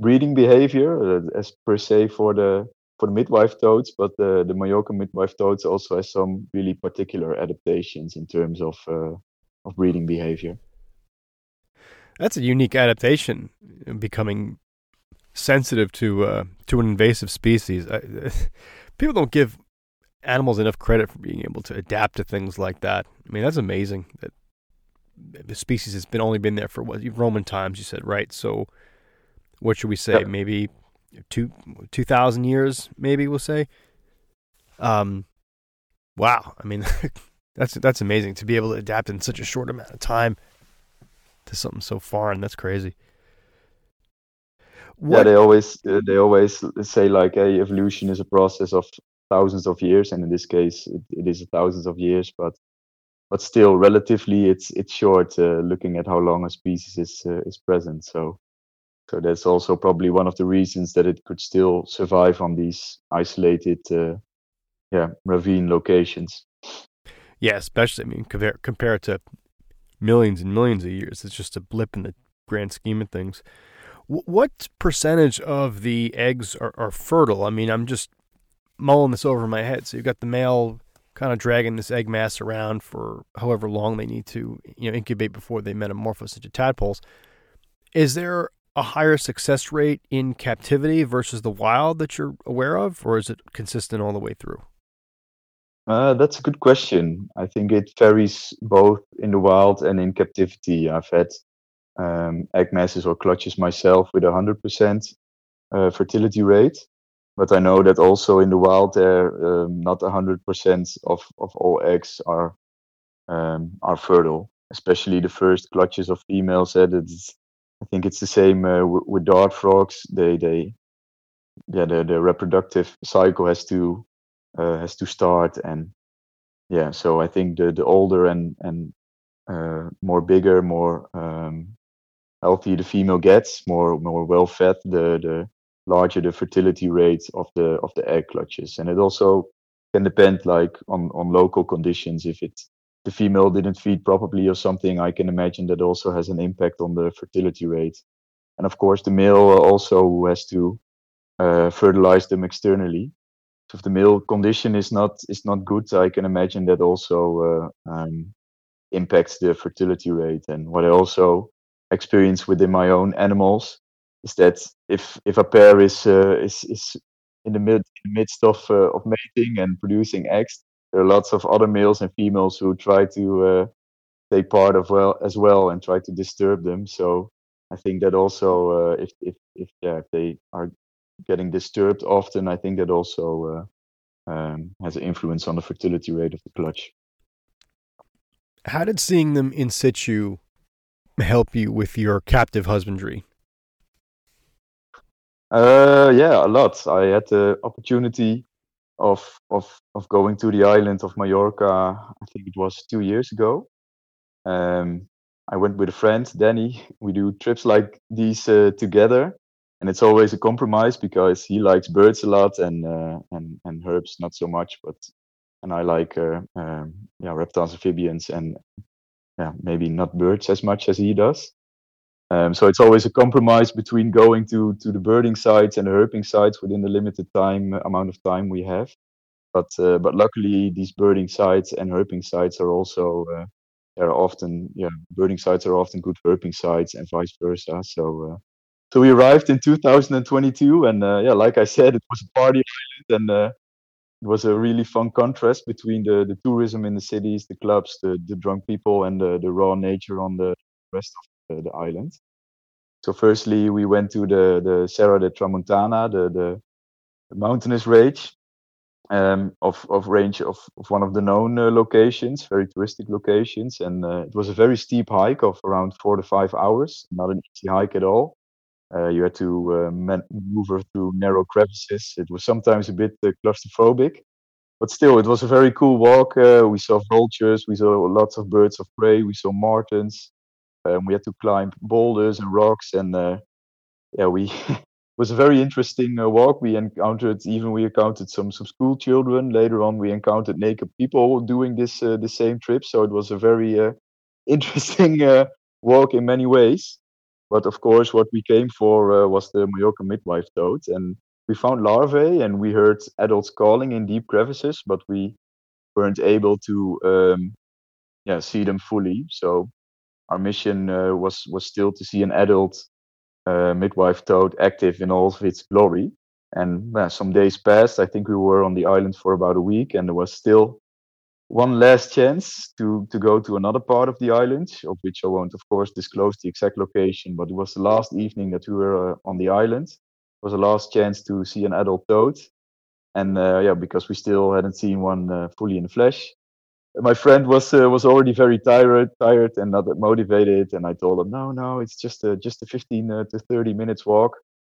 breeding behavior uh, as per se for the for the midwife toads, but the, the Mallorca midwife toads also has some really particular adaptations in terms of uh, of breeding behavior. That's a unique adaptation, becoming sensitive to uh, to an invasive species. I, [laughs] people don't give animals enough credit for being able to adapt to things like that. I mean, that's amazing that the species has been only been there for what Roman times. You said right. So, what should we say? Yep. Maybe two two thousand years. Maybe we'll say. Um, wow. I mean, [laughs] that's that's amazing to be able to adapt in such a short amount of time to something so foreign. That's crazy. What? Yeah, they always uh, they always say like, "Hey, evolution is a process of thousands of years," and in this case, it, it is thousands of years. But but still, relatively, it's it's short. Uh, looking at how long a species is uh, is present, so so that's also probably one of the reasons that it could still survive on these isolated, uh, yeah, ravine locations. Yeah, especially I mean, compare compare to millions and millions of years, it's just a blip in the grand scheme of things what percentage of the eggs are, are fertile? I mean, I'm just mulling this over my head. So you've got the male kind of dragging this egg mass around for however long they need to, you know, incubate before they metamorphose into tadpoles. Is there a higher success rate in captivity versus the wild that you're aware of, or is it consistent all the way through? Uh, that's a good question. I think it varies both in the wild and in captivity. I've had um, egg masses or clutches myself with a 100% uh, fertility rate. But I know that also in the wild, there um, not 100% of, of all eggs are um, are fertile. Especially the first clutches of females. Eh, it's, I think it's the same uh, w- with dart frogs. They they yeah the, the reproductive cycle has to uh, has to start and yeah so I think the the older and and uh, more bigger more um, healthy the female gets, more more well fed, the the larger the fertility rate of the of the egg clutches. And it also can depend like on on local conditions. If it the female didn't feed properly or something, I can imagine that also has an impact on the fertility rate. And of course, the male also has to uh, fertilize them externally. So if the male condition is not is not good, I can imagine that also uh, um, impacts the fertility rate. And what I also experience within my own animals is that if if a pair is uh, is is in the mid midst of uh, of mating and producing eggs, there are lots of other males and females who try to uh, take part of well as well and try to disturb them. So I think that also uh, if if if yeah if they are getting disturbed often, I think that also uh, um, has an influence on the fertility rate of the clutch. How did seeing them in situ help you with your captive husbandry? Uh, yeah, a lot. I had the opportunity of of of going to the island of Mallorca. I think it was two years ago. Um, I went with a friend, Danny. We do trips like these uh, together, and it's always a compromise because he likes birds a lot and uh, and and herps not so much. But and I like uh, um, yeah reptiles, amphibians, and yeah, maybe not birds as much as he does. Um, so it's always a compromise between going to to the birding sites and the herping sites within the limited time uh, amount of time we have. But uh, but luckily these birding sites and herping sites are also uh, are often yeah birding sites are often good herping sites and vice versa. So uh, so we arrived in 2022 and uh, yeah like I said it was a party island and uh, it was a really fun contrast between the, the tourism in the cities, the clubs, the, the drunk people, and the, the raw nature on the rest of the, the island. So, firstly, we went to the, the Serra de Tramontana, the, the, mountainous range um, of, of range of, of one of the known uh, locations, very touristic locations. And uh, it was a very steep hike of around four to five hours, not an easy hike at all. Uh, you had to uh, maneuver through narrow crevices. It was sometimes a bit uh, claustrophobic, but still, it was a very cool walk. Uh, we saw vultures, we saw lots of birds of prey, we saw martens. Um, we had to climb boulders and rocks, and uh, yeah, we [laughs] it was a very interesting uh, walk. We encountered even we encountered some some school children. Later on, we encountered naked people doing this the same trip. So it was a very [laughs] interesting walk in many ways. But of course, what we came for uh, was the Mallorca midwife toad, and we found larvae, and we heard adults calling in deep crevices, but we weren't able to, um, yeah, see them fully. So our mission uh, was was still to see an adult uh, midwife toad active in all of its glory. And uh, some days passed. I think we were on the island for about a week, and there was still one last chance to to go to another part of the island, of which I won't, of course, disclose the exact location. But it was the last evening that we were uh, on the island. It was the last chance to see an adult toad, and uh, yeah, because we still hadn't seen one uh, fully in the flesh. My friend was uh, was already very tired, tired and not that motivated. And I told him, no, no, it's just a just a 15 uh, to 30 minutes walk.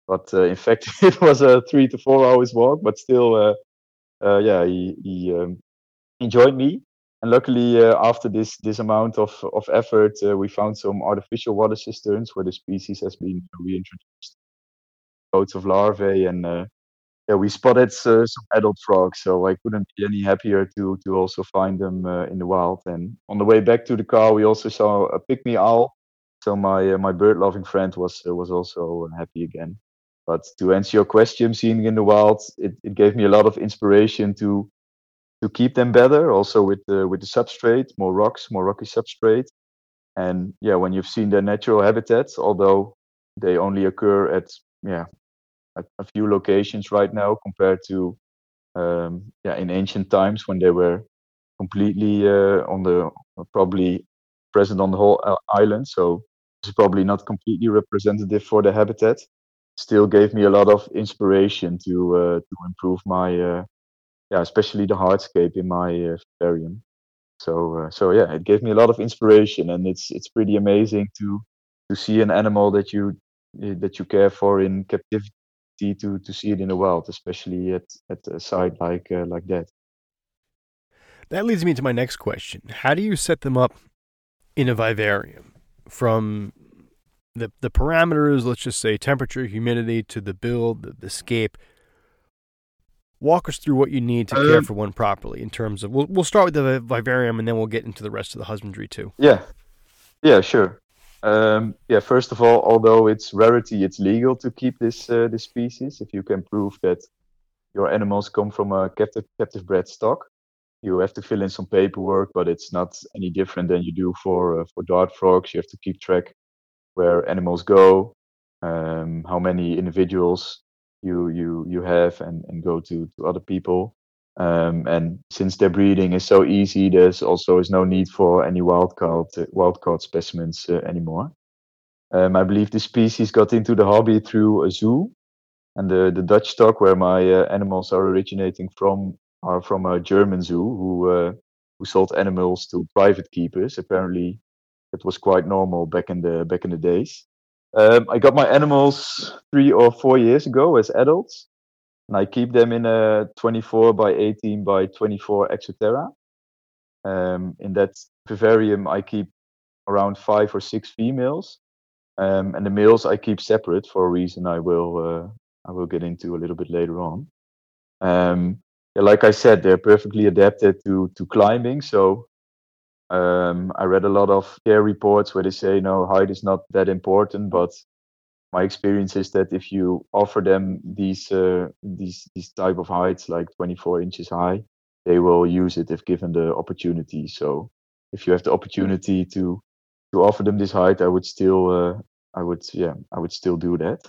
But uh, in fact, [laughs] it was a three to four hours walk. But still, yeah, he he um, he joined me. And luckily, uh, after this this amount of of effort, uh, we found some artificial water cisterns where the species has been reintroduced. Loads of larvae, and uh, yeah, we spotted uh, some adult frogs. So I couldn't be any happier to to also find them uh, in the wild. And on the way back to the car, we also saw a pygmy owl. So my uh, my bird loving friend was was also happy again. But to answer your question, seeing in the wild, it, it gave me a lot of inspiration to to keep them better. Also with the with the substrate, more rocks, more rocky substrate. And yeah, when you've seen their natural habitats, although they only occur at yeah a, a few locations right now compared to um, yeah in ancient times when they were completely uh, on the probably present on the whole uh, island. So it's probably not completely representative for the habitat. Still gave me a lot of inspiration to uh, to improve my uh, yeah, especially the hardscape in my uh, vivarium. So uh, so yeah, it gave me a lot of inspiration, and it's it's pretty amazing to to see an animal that you that you care for in captivity to to see it in the wild, especially at at a site like uh, like that. That leads me to my next question: How do you set them up in a vivarium? From the the parameters? Let's just say temperature, humidity, to the build, the, the scape. Walk us through what you need to care um, for one properly in terms of we'll, we'll start with the vivarium and then we'll get into the rest of the husbandry too. Yeah. Yeah sure um, yeah first of all although it's rarity it's legal to keep this uh, this species if you can prove that your animals come from a captive captive bred stock. You have to fill in some paperwork but it's not any different than you do for uh, for dart frogs. You have to keep track where animals go um, how many individuals you you you have and and go to to other people um, and since their breeding is so easy there's also is no need for any wild caught wild caught specimens uh, anymore. Um, i believe the species got into the hobby through a zoo. And the the dutch stock where my uh, animals are originating from are from a german zoo who uh, who sold animals to private keepers. Apparently it was quite normal back in the back in the days. Um, I got my animals three or four years ago as adults, and I keep them in a 24 by 18 by 24 Exoterra. Um, in that vivarium, I keep around five or six females, um, and the males I keep separate for a reason I will uh, I will get into a little bit later on. Um, like I said, they're perfectly adapted to to climbing, so um, I read a lot of care reports where they say no height is not that important, but my experience is that if you offer them these uh, these these type of heights like 24 inches high, they will use it if given the opportunity. So if you have the opportunity to to offer them this height, I would still uh, I would yeah I would still do that.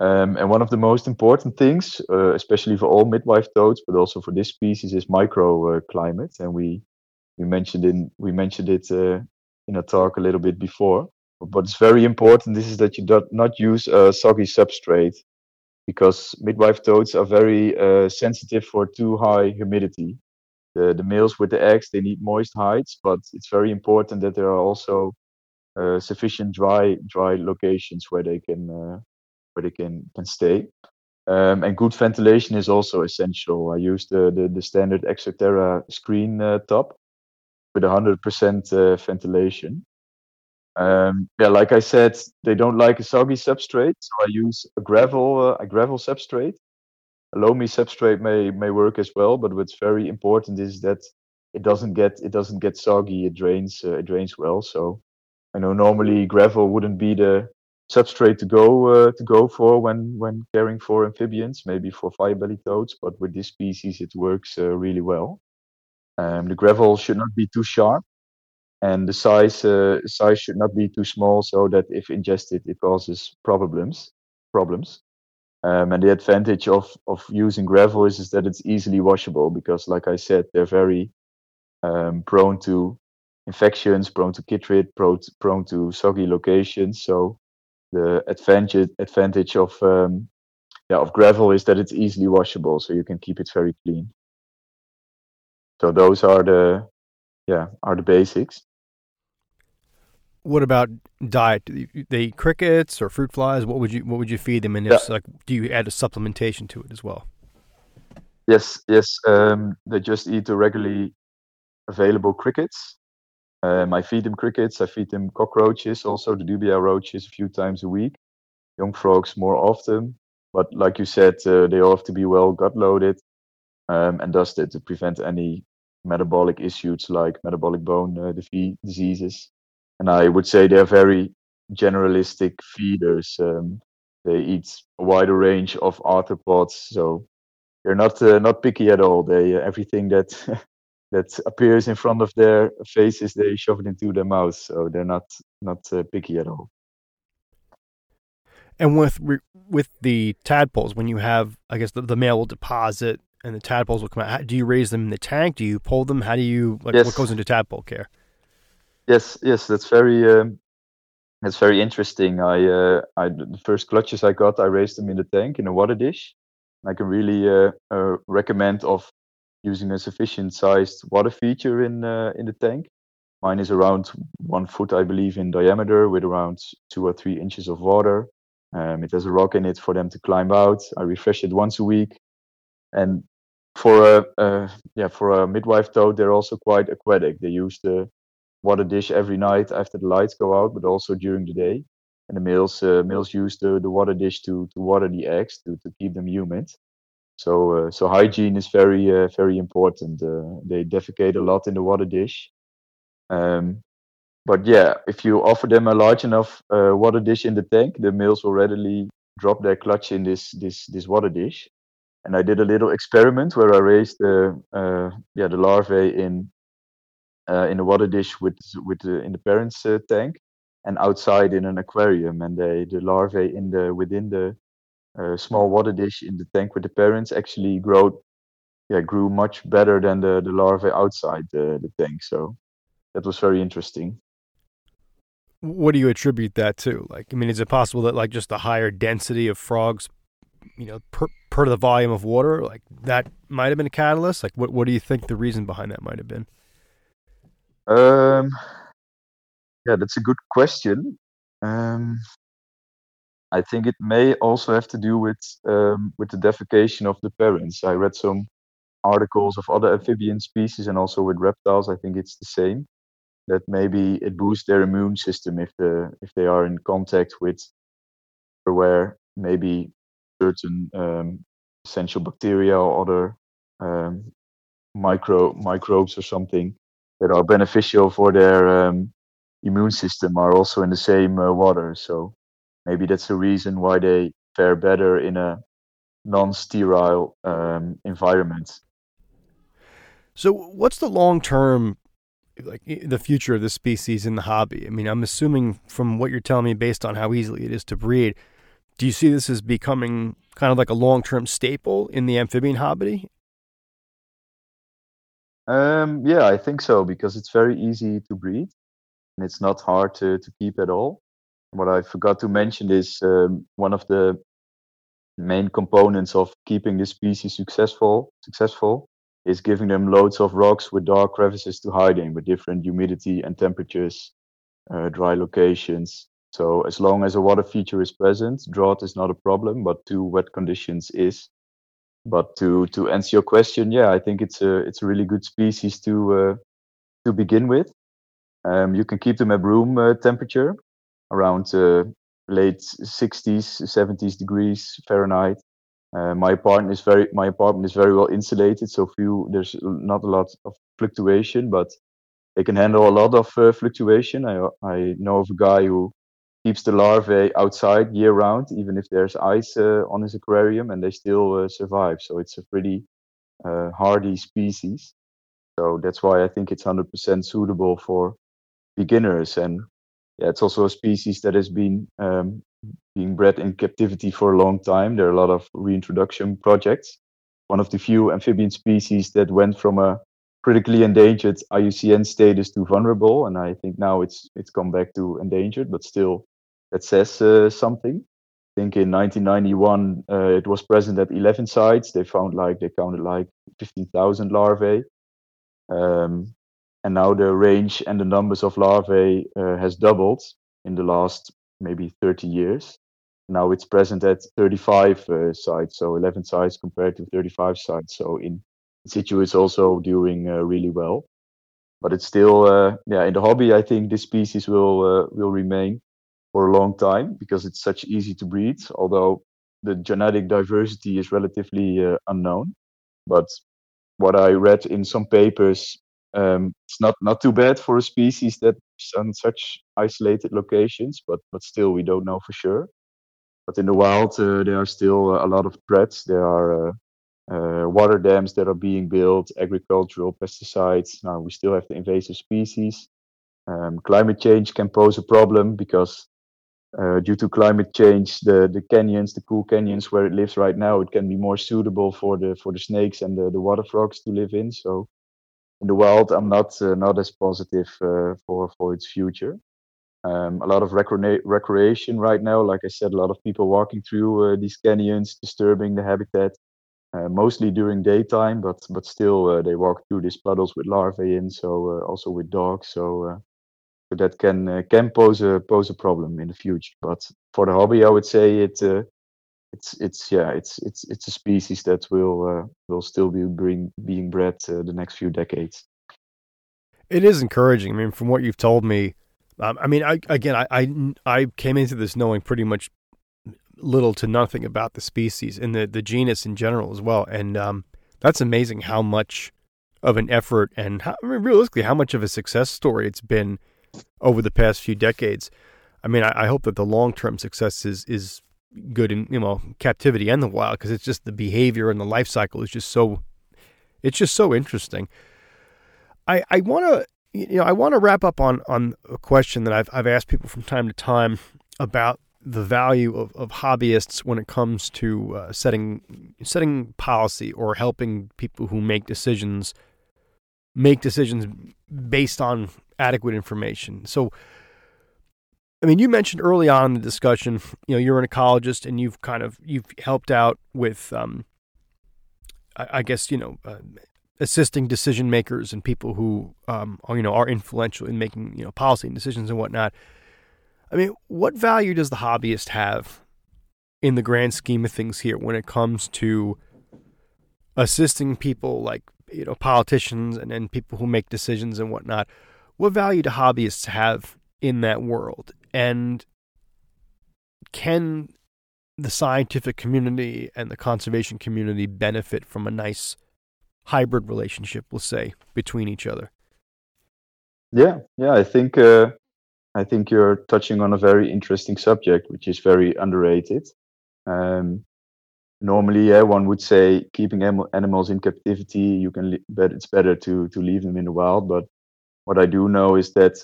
Um, and one of the most important things, uh, especially for all midwife toads, but also for this species, is microclimate. Uh, and we we mentioned in we mentioned it uh, in a talk a little bit before. But it's very important. This is that you do not use a soggy substrate because midwife toads are very uh, sensitive for too high humidity. The, the males with the eggs they need moist hides, but it's very important that there are also uh, sufficient dry dry locations where they can uh, where they can can stay. Um, and good ventilation is also essential. I use the the, the standard Exoterra screen uh, top, with 100% uh, ventilation. Um, yeah, like I said, they don't like a soggy substrate, so I use a gravel uh, a gravel substrate. A loamy substrate may may work as well, but what's very important is that it doesn't get it doesn't get soggy. It drains uh, it drains well. So I know normally gravel wouldn't be the substrate to go uh, to go for when when caring for amphibians, maybe for firebelly toads, but with this species it works uh, really well. Um, the gravel should not be too sharp, and the size uh, size should not be too small so that if ingested it causes problems problems. Um, and the advantage of of using gravel is, is that it's easily washable because, like I said, they're very um, prone to infections, prone to chytrid, prone, prone to soggy locations. So the advantage advantage of um, yeah of gravel is that it's easily washable, so you can keep it very clean. So those are the yeah are the basics. What about diet? Do they eat crickets or fruit flies? What would you what would you feed them? And if yeah. like, do you add a supplementation to it as well? Yes, yes. Um, they just eat the regularly available crickets. Um, I feed them crickets. I feed them cockroaches, also the dubia roaches, a few times a week. Young frogs more often, but like you said, uh, they all have to be well gut loaded, um, and dusted to prevent any metabolic issues like metabolic bone uh, diseases. And I would say they're very generalistic feeders. Um, they eat a wider range of arthropods, so they're not uh, not picky at all. They uh, everything that [laughs] that appears in front of their faces, they shove it into their mouths. So they're not not uh, picky at all. And with with the tadpoles, when you have, I guess the, the male will deposit and the tadpoles will come out. How, do you raise them in the tank? Do you pull them? How do you like? Yes. What goes into tadpole care? Yes, yes, that's very um, that's very interesting. I uh, I the first clutches I got, I raised them in the tank in a water dish. I can really uh, uh, recommend of using a sufficient sized water feature in uh, in the tank. Mine is around one foot, I believe, in diameter, with around two or three inches of water. Um, it has a rock in it for them to climb out. I refresh it once a week, and for a, a yeah for a midwife toad, they're also quite aquatic. They use the water dish every night after the lights go out, but also during the day. And the males uh, males use the, the water dish to, to water the eggs to, to keep them humid. So uh, so hygiene is very uh, very important. Uh, they defecate a lot in the water dish. Um, but yeah, if you offer them a large enough uh, water dish in the tank, the males will readily drop their clutch in this this this water dish. And I did a little experiment where I raised the uh, yeah the larvae in uh, in a water dish with with the, in the parents' uh, tank, and outside in an aquarium. And they, the larvae in the within the uh, small water dish in the tank with the parents actually grow, yeah, grew much better than the the larvae outside the, the tank. So that was very interesting. What do you attribute that to? Like, I mean, is it possible that like just the higher density of frogs, you know, per per the volume of water, like that might have been a catalyst? Like, what what do you think the reason behind that might have been? Um, yeah, that's a good question. Um, I think it may also have to do with um, with the defecation of the parents. I read some articles of other amphibian species and also with reptiles. I think it's the same. That maybe it boosts their immune system if the if they are in contact with where maybe certain um, essential bacteria or other um, micro microbes or something that are beneficial for their um, immune system are also in the same uh, water. So maybe that's the reason why they fare better in a non-sterile um, environment. So, what's the long-term, like the future of this species in the hobby? I mean, I'm assuming from what you're telling me, based on how easily it is to breed, do you see this as becoming kind of like a long-term staple in the amphibian hobby? Um, yeah, I think so because it's very easy to breed and it's not hard to, to keep at all. What I forgot to mention is um, one of the main components of keeping the species successful successful is giving them loads of rocks with dark crevices to hide in with different humidity and temperatures, uh, dry locations. So as long as a water feature is present, drought is not a problem, but too wet conditions is. But to to answer your question, yeah, I think it's a it's a really good species to uh, to begin with. Um, you can keep them at room uh, temperature, around uh, late 60s, 70s degrees Fahrenheit. Uh, my apartment is very my apartment is very well insulated, so few there's not a lot of fluctuation, but they can handle a lot of uh, fluctuation. I I know of a guy who keeps the larvae outside year round, even if there's ice uh, on his aquarium, and they still uh, survive. So it's a pretty uh, hardy species. So that's why I think it's 100% suitable for beginners. And yeah, it's also a species that has been um, being bred in captivity for a long time. There are a lot of reintroduction projects. One of the few amphibian species that went from a critically endangered IUCN status to vulnerable, and I think now it's it's come back to endangered, but still that says uh, something. I think in 1991 uh, it was present at 11 sites. They found like they counted like 15,000 larvae, um, and now the range and the numbers of larvae uh, has doubled in the last maybe 30 years. Now it's present at 35 uh, sites, so 11 sites compared to 35 sites. So in situ is also doing uh, really well. But it's still, uh, yeah, in the hobby, I think this species will uh, will remain for a long time because it's such easy to breed. Although the genetic diversity is relatively uh, unknown, but what I read in some papers, um, it's not not too bad for a species that's on such isolated locations. But but still, we don't know for sure. But in the wild, uh, there are still a lot of threats. There are uh, uh, water dams that are being built, agricultural pesticides. Now we still have the invasive species. Um, climate change can pose a problem because uh, due to climate change, the, the canyons, the cool canyons where it lives right now, it can be more suitable for the for the snakes and the, the water frogs to live in. So in the wild, I'm not uh, not as positive uh, for for its future. Um, a lot of recre- recreation right now, like I said, a lot of people walking through uh, these canyons, disturbing the habitat uh, mostly during daytime, but but still they walk through these puddles with larvae in, so also with dogs. So, that can uh, can pose a pose a problem in the future. But for the hobby, I would say it uh, it's it's yeah it's it's it's a species that will will still be bring, being bred the next few decades. It is encouraging. I mean, from what you've told me, um, I mean, I, again, I, I I came into this knowing pretty much little to nothing about the species and the, the genus in general as well. And um, that's amazing how much of an effort and how, I mean, realistically how much of a success story it's been over the past few decades. I mean, I, I hope that the long term success is is good in you know captivity and the wild because it's just the behavior and the life cycle is just so it's just so interesting. I I want to you know I want to wrap up on on a question that I've I've asked people from time to time about the value of, of hobbyists when it comes to uh, setting setting policy or helping people who make decisions make decisions based on adequate information. So, I mean, you mentioned early on in the discussion, you know, you're an ecologist and you've kind of you've helped out with, um, I, I, guess, you know, uh, assisting decision makers and people who, um, are, you know, are influential in making you know policy and decisions and whatnot. I mean, what value does the hobbyist have in the grand scheme of things here when it comes to assisting people like you know politicians and, and people who make decisions and whatnot? What value do hobbyists have in that world? And can the scientific community and the conservation community benefit from a nice hybrid relationship, we'll say, between each other? Yeah, yeah, I think uh, I think you're touching on a very interesting subject, which is very underrated. Um, normally, yeah, one would say keeping animals in captivity, you can, but it's better to to leave them in the wild. But what I do know is that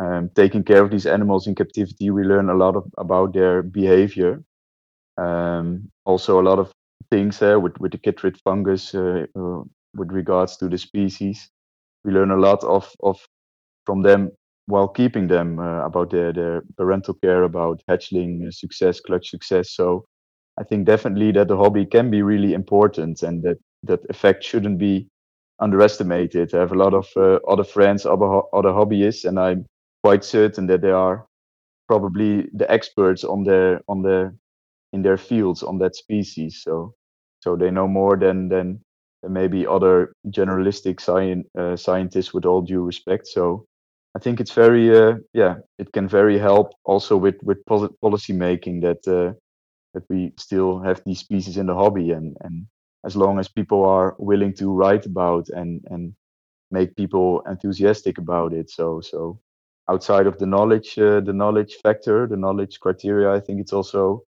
um, taking care of these animals in captivity, we learn a lot of, about their behavior. Um, also, a lot of things uh, with with the chytrid fungus uh, uh, with regards to the species. We learn a lot of of from them while keeping them uh, about their, their parental care, about hatchling success, clutch success. So I think definitely that the hobby can be really important and that that effect shouldn't be underestimated. I have a lot of uh, other friends, other, other hobbyists, and I'm quite certain that they are probably the experts on their on their in their fields on that species. So so they know more than than, maybe other generalistic science uh, scientists with all due respect. So I think it's very uh, yeah it can very help also with with policy making that uh, that we still have these species in the hobby and and as long as people are willing to write about and and make people enthusiastic about it so so outside of the knowledge uh, the knowledge factor the knowledge criteria I think it's also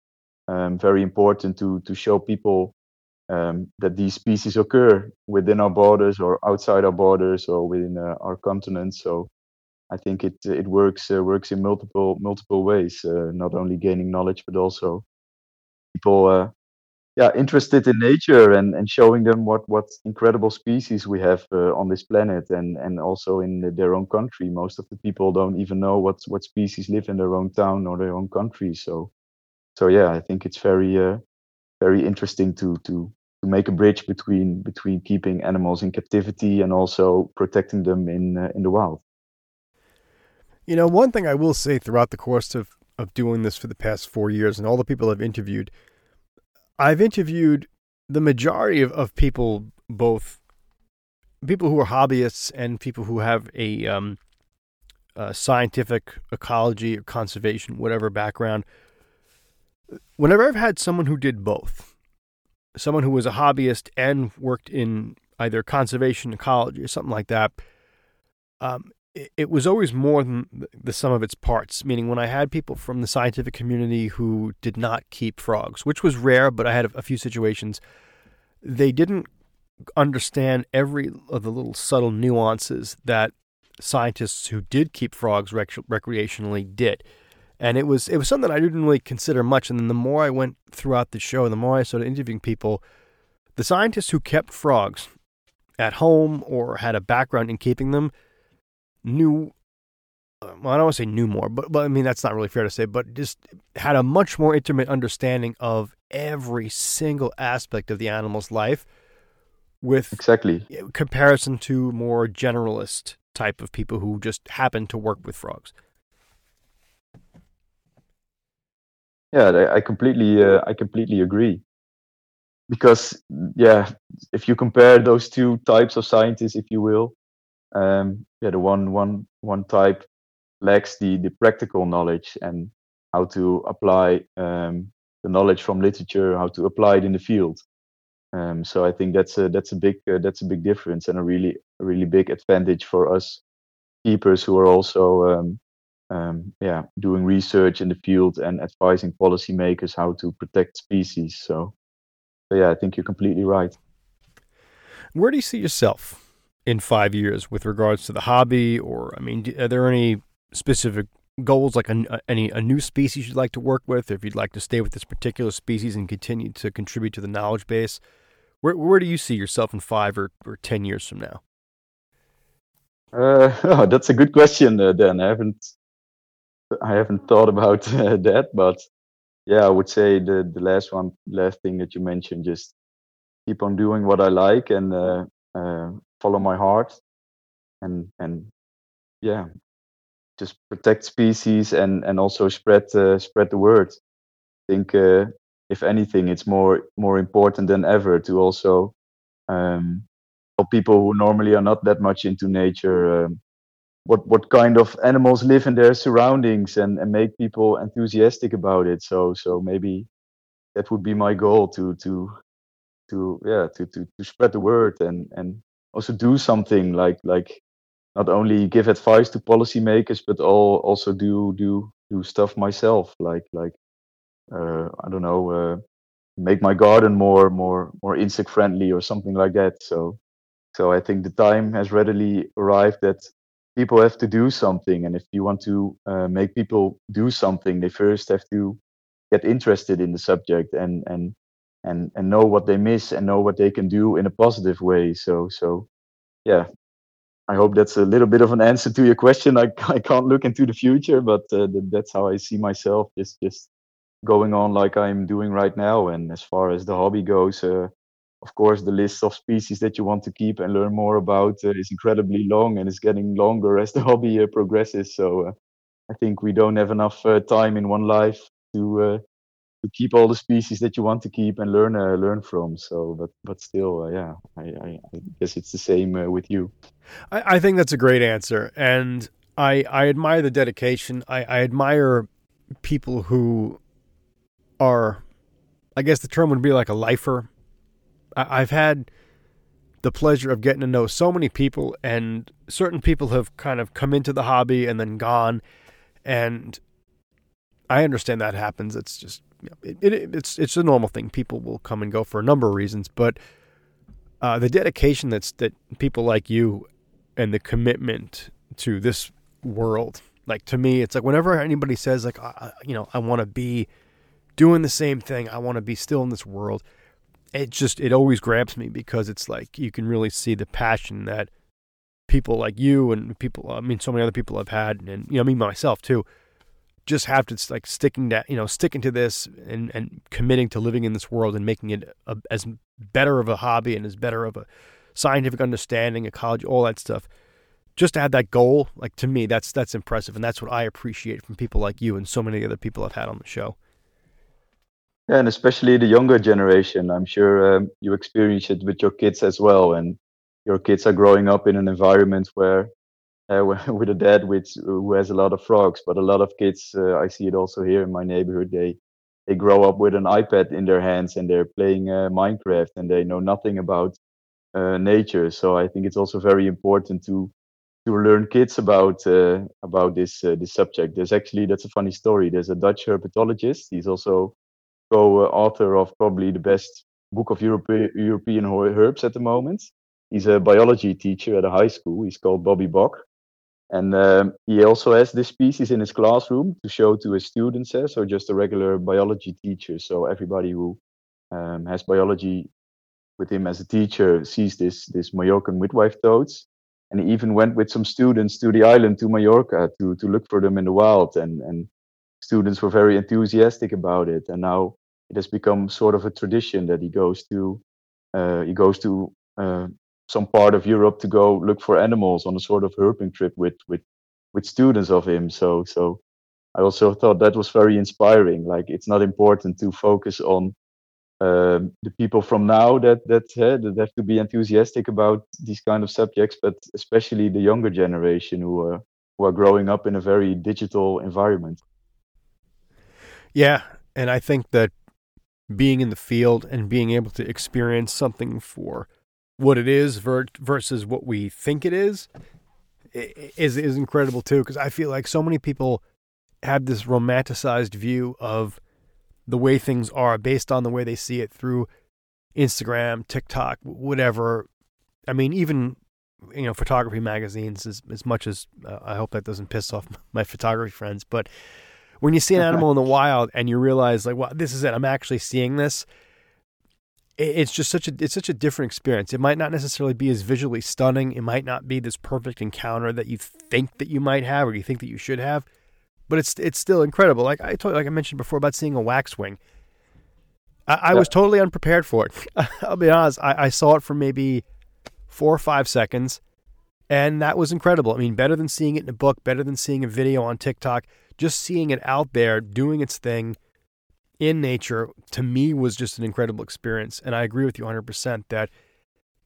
um, very important to to show people um, that these species occur within our borders or outside our borders or within uh, our continent so I think it it works uh, works in multiple multiple ways. Uh, not only gaining knowledge, but also people uh, yeah interested in nature and, and showing them what what incredible species we have uh, on this planet and and also in their own country. Most of the people don't even know what what species live in their own town or their own country. So so yeah, I think it's very uh, very interesting to to to make a bridge between between keeping animals in captivity and also protecting them in uh, in the wild. You know, one thing I will say throughout the course of of doing this for the past four years and all the people I've interviewed, I've interviewed the majority of, of people, both people who are hobbyists and people who have a, um, a scientific ecology or conservation, whatever background. Whenever I've had someone who did both, someone who was a hobbyist and worked in either conservation ecology or something like that, um, it, was always more than the sum of its parts. Meaning, when I had people from the scientific community who did not keep frogs, which was rare, but I had a, a few situations, they didn't understand every of the little subtle nuances that scientists who did keep frogs rec- recreationally did and it was it was something I didn't really consider much. And then the more I went throughout the show, the more I started interviewing people, the scientists who kept frogs at home or had a background in keeping them knew. Well, I don't want to say knew more, but, but I mean that's not really fair to say. But just had a much more intimate understanding of every single aspect of the animal's life, with exactly comparison to more generalist type of people who just happen to work with frogs. Yeah, I completely, uh, I completely agree. Because yeah, if you compare those two types of scientists, if you will, um, yeah, the one one one type lacks the the practical knowledge and how to apply um, the knowledge from literature, how to apply it in the field. Um, so I think that's a that's a big uh, that's a big difference and a really really big advantage for us keepers who are also um, um, yeah, doing research in the field and advising policymakers how to protect species. So, so yeah, I think you're completely right. Where do you see yourself in five years with regards to the hobby? Or, I mean, are there any specific goals, like a, any a new species you'd like to work with, or if you'd like to stay with this particular species and continue to contribute to the knowledge base? Where where do you see yourself in five or, or ten years from now? Uh, [laughs] oh, that's a good question, uh, Dan. I haven't I haven't thought about [laughs] uh, that, but yeah, I would say the the last one, last thing that you mentioned, just keep on doing what I like and uh, uh, follow my heart, and and yeah, just protect species and and also spread uh, spread the word. I think uh, if anything, it's more more important than ever to also um, help people who normally are not that much into nature um, what what kind of animals live in their surroundings and, and make people enthusiastic about it. So so maybe that would be my goal to to to yeah to to, to spread the word and and also do something like like not only give advice to policymakers but all also do do do stuff myself like like uh, I don't know uh, make my garden more more more insect friendly or something like that. So so I think the time has readily arrived that people have to do something and if you want to uh, make people do something they first have to get interested in the subject and and and and know what they miss and know what they can do in a positive way. So so yeah. I hope that's a little bit of an answer to your question. I, [laughs] I can't look into the future but uh, that's how i see myself just just going on like i'm doing right now. And as far as the hobby goes uh, of course, the list of species that you want to keep and learn more about uh, is incredibly long and is getting longer as the [laughs] hobby uh, progresses. So uh, I think we don't have enough uh, time in one life to to keep all the species that you want to keep and learn uh, learn from. So, but but still, yeah, I, I, I, guess it's the same with you. I, I, think that's a great answer, and I I admire the dedication. I, I admire people who are, I guess the term would be like a lifer I've had the pleasure of getting to know so many people, and certain people have kind of come into the hobby and then gone. And I understand that happens. It's just it, it, it's it's a normal thing. People will come and go for a number of reasons, but uh, the dedication that's that people like you and the commitment to this world. Like to me, it's like whenever anybody says like, you know, I want to be doing the same thing, I want to be still in this world. It just it always grabs me because it's like you can really see the passion that people like you and people I mean so many other people I've had and you know me myself too just have to like sticking that you know sticking to this and and committing to living in this world and making it a, as better of a hobby and as better of a scientific understanding ecology all that stuff. Just to have that goal like to me that's that's impressive and that's what I appreciate from people like you and so many other people I've had on the show. Yeah, and especially the younger generation. I'm sure um, you experience it with your kids as well and your kids are growing up in an environment where uh, [laughs] with a dad with who has a lot of frogs. But a lot of kids, uh, I see it also here in my neighborhood. They they grow up with an iPad in their hands and they're playing uh, Minecraft and they know nothing about uh, nature. So I think it's also very important to to learn kids about uh, about this uh, this subject. There's actually that's a funny story. There's a Dutch herpetologist. He's also co-author of probably the best book of Europe, European herps at the moment. He's a biology teacher at a high school. He's called Bobby Bok and um, he also has this species in his classroom to show to his students. Eh? So just a regular biology teacher. So everybody who um, has biology with him as a teacher sees this this Majorcan midwife toads. And he even went with some students to the island to Majorca to to look for them in the wild. And and students were very enthusiastic about it. And now it has become sort of a tradition that he goes to uh, he goes to uh, some part of Europe to go look for animals on a sort of herping trip with with with students of him. So so I also thought that was very inspiring. Like it's not important to focus on um, the people from now that that, uh, that have to be enthusiastic about these kind of subjects, but especially the younger generation who are who are growing up in a very digital environment. Yeah, and I think that being in the field and being able to experience something for what it is versus what we think it is is is incredible too because I feel like so many people have this romanticized view of the way things are based on the way they see it through Instagram, TikTok, whatever. I mean, even you know, photography magazines as as much as uh, I hope that doesn't piss off [laughs] my photography friends, but when you see an [laughs] animal in the wild and you realize like, wow, this is it. I'm actually seeing this it's just such a it's such a different experience. It might not necessarily be as visually stunning. It might not be this perfect encounter that you think that you might have or you think that you should have, but it's it's still incredible. Like I told, like I mentioned before about seeing a waxwing. I, I yeah. was totally unprepared for it. [laughs] I'll be honest. I, I saw it for maybe four or five seconds, and that was incredible. I mean, better than seeing it in a book, better than seeing a video on TikTok. Just seeing it out there doing its thing in nature to me was just an incredible experience. And I agree with you 100% that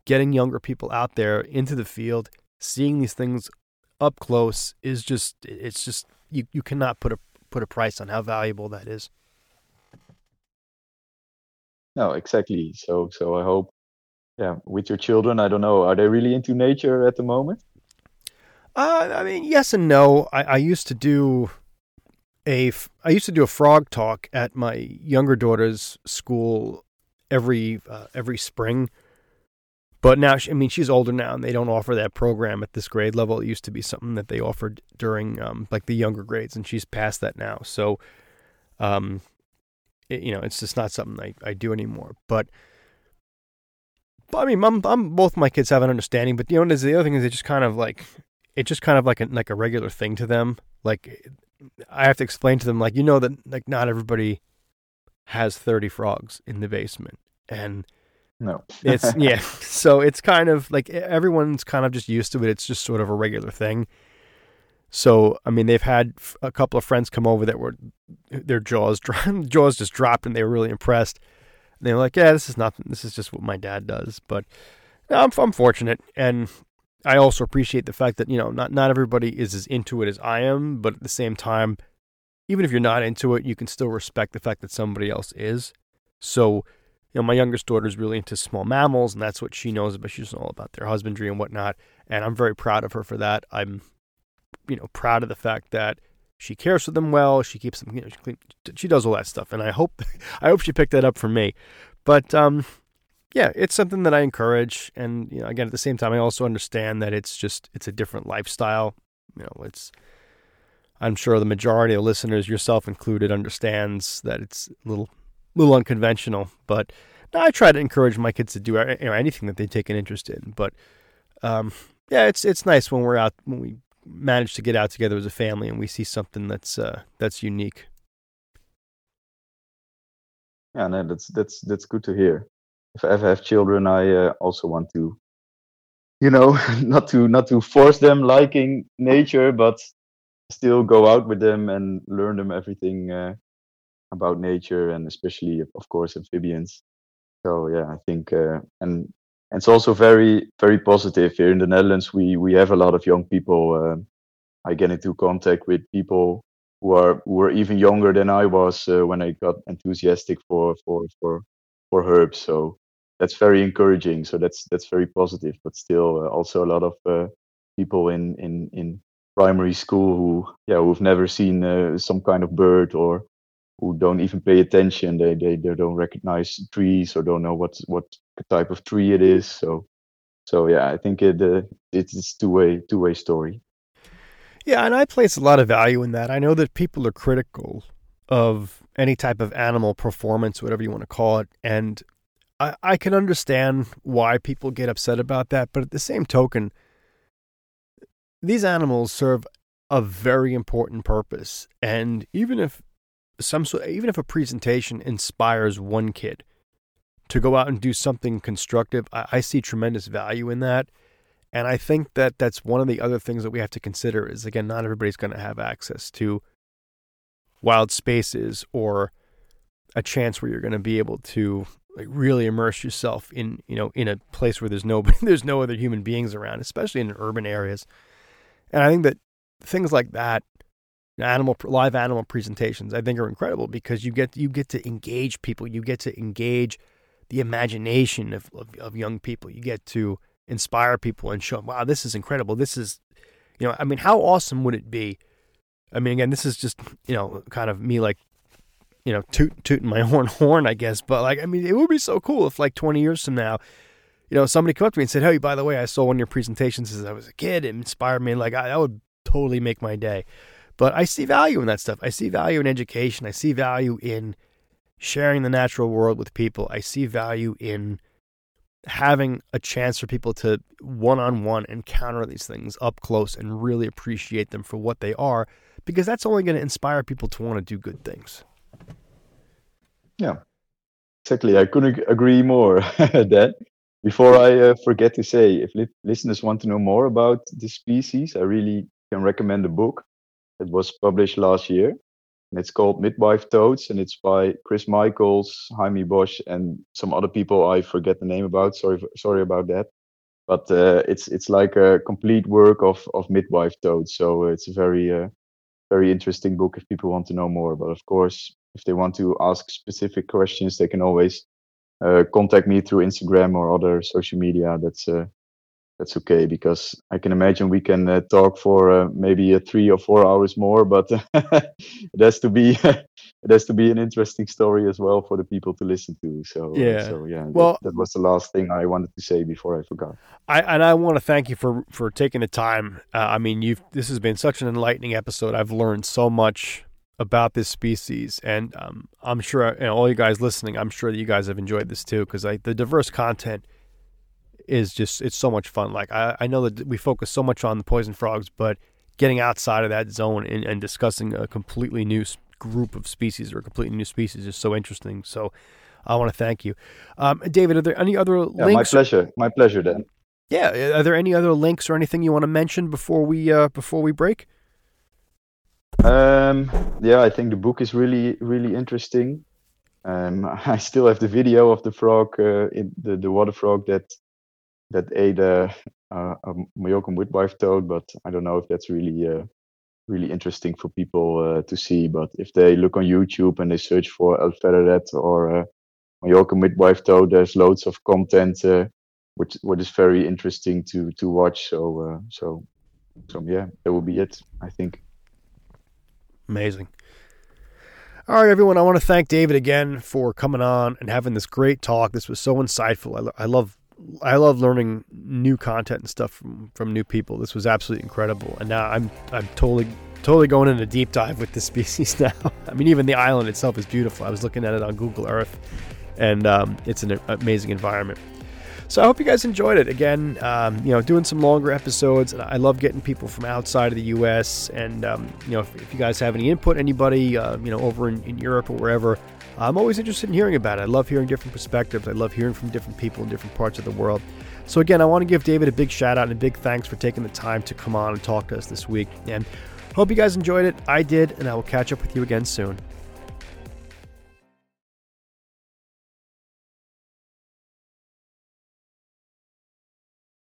getting younger people out there into the field, seeing these things up close is just it's just you, you cannot put a put a price on how valuable that is. No, exactly. So so I hope yeah, with your children, I don't know, are they really into nature at the moment? Uh, I mean, yes and no. I, I used to do a I used to do a frog talk at my younger daughter's school every uh, every spring. But now, she, I mean, she's older now, and they don't offer that program at this grade level. It used to be something that they offered during um, like the younger grades, and she's past that now. So, um, it, you know, it's just not something I, I do anymore. But, but I mean, I'm, I'm both my kids have an understanding, but you know, the other thing is it just kind of like it's just kind of like a like a regular thing to them. Like I have to explain to them like you know that like not everybody has 30 frogs in the basement. And no. it's [laughs] yeah so it's kind of like everyone's kind of just used to it. It's just sort of a regular thing. So i mean they've had a couple of friends come over that were their jaws [laughs] jaws just dropped and they were really impressed. And they were like yeah this is nothing. This is just what my dad does. But I'm, I'm fortunate. And I also appreciate the fact that you know not not everybody is as into it as I am, but at the same time, even if you're not into it, you can still respect the fact that somebody else is. So, you know, my youngest daughter is really into small mammals, and that's what she knows about. She's all about their husbandry and whatnot, and I'm very proud of her for that. I'm, you know, proud of the fact that she cares for them well. She keeps them, you know, she, clean, she does all that stuff, and I hope, [laughs] I hope she picked that up from me. But um, yeah, it's something that I encourage. And you know, again, at the same time, I also understand that it's just it's a different lifestyle. you know, it's. I'm sure the majority of listeners, yourself included, understands that it's a little, little unconventional. But no, I try to encourage my kids to do you know, anything that they take an interest in. But um, yeah, it's it's nice when we're out when we manage to get out together as a family and we see something that's uh, that's unique. Yeah, no, that's that's that's good to hear. If I ever have children, I uh, also want to, you know, [laughs] not to not to force them liking nature, but still go out with them and learn them everything uh, about nature and especially, of course, amphibians. So yeah, I think uh, and and it's also very very positive here in the Netherlands. We we have a lot of young people. Uh, I get into contact with people who are who are even younger than I was uh, when I got enthusiastic for for for for herps. So that's very encouraging. So that's that's very positive. But still, uh, also a lot of uh, people in in in primary school who yeah who've never seen uh, some kind of bird or who don't even pay attention. They, they they don't recognize trees or don't know what what type of tree it is. So so yeah, I think it uh, it's two way two way story. Yeah, and I place a lot of value in that. I know that people are critical of any type of animal performance, whatever you want to call it, and I, I can understand why people get upset about that. But at the same token, these animals serve a very important purpose, and even if some sort, even if a presentation inspires one kid to go out and do something constructive, I, I see tremendous value in that. And I think that that's one of the other things that we have to consider is again, not everybody's going to have access to wild spaces or a chance where you're going to be able to like really immerse yourself in you know in a place where there's no [laughs] there's no other human beings around, especially in urban areas. And I think that things like that animal live animal presentations I think are incredible because you get you get to engage people. You get to engage the imagination of, of, of young people. You get to inspire people and show them wow this is incredible. This is you know I mean how awesome would it be? I mean again this is just you know kind of me like you know toot, tooting my [laughs] horn horn I guess but like I mean it would be so cool if like 20 years from now you know somebody come up to me and said hey by the way I saw one of your presentations as I was a kid it inspired me like I, that would totally make my day but I see value in that stuff. I see value in education. I see value in sharing the natural world with people. I see value in having a chance for people to one on one encounter these things up close and really appreciate them for what they are, because that's only going to inspire people to want to do good things. Yeah, exactly. I couldn't agree more. [laughs] that before I uh, forget to say, if li- listeners want to know more about the species, I really can recommend a book. It was published last year. And it's called Midwife Toads, and it's by Chris Michaels, Jaime Bosch, and some other people I forget the name about. Sorry, sorry about that. But uh, it's it's like a complete work of of midwife toads. So it's a very uh, very interesting book if people want to know more. But of course, if they want to ask specific questions, they can always uh, contact me through Instagram or other social media. That's uh, that's okay because I can imagine we can uh, talk for uh, maybe uh, three or four hours more, but [laughs] it has to be [laughs] it has to be an interesting story as well for the people to listen to. So yeah, so yeah, well, that, that, was the last thing I wanted to say before I forgot. I and I want to thank you for for taking the time. Uh, I mean, you've this has been such an enlightening episode. I've learned so much about this species, and um, I'm sure know, all you guys listening. I'm sure that you guys have enjoyed this too because the diverse content is just it's so much fun. Like I, I know that we focus so much on the poison frogs, but getting outside of that zone and, and discussing a completely new group of species or a completely new species is so interesting. So I want to thank you, um, David. Are there any other yeah, links? My pleasure. My pleasure, Dan. Yeah. Are there any other links or anything you want to mention before we uh, before we break? Um, yeah, I think the book is really really interesting. Um, [laughs] I still have the video of the frog, uh, in the the water frog that that ate a, a, a Mallorcan midwife toad, but I don't know if that's really uh, really interesting for people uh, to see. But if they look on YouTube and they search for El or uh, Mallorcan midwife toad, there's loads of content uh, which what is very interesting to to watch. So uh, so so yeah, that will be it. I think. Amazing. All right, everyone. I want to thank David again for coming on and having this great talk. This was so insightful. I, I love I love learning new content and stuff from, from new people. This was absolutely incredible, and now I'm I'm totally totally going in a deep dive with this [laughs] species now. I mean, even the island itself is beautiful. I was looking at it on Google Earth, and um, it's an amazing environment. So I hope you guys enjoyed it. Again, um, you know, doing some longer episodes. And I love getting people from outside of the U.S. And um, you know, if, if, you guys have any input, anybody, uh, you know, over in, in Europe or wherever, I'm always interested in hearing about it. I love hearing different perspectives. I love hearing from different people in different parts of the world. So again, I want to give David a big shout out and a big thanks for taking the time to come on and talk to us this week. And hope you guys enjoyed it. I did, and I will catch up with you again soon.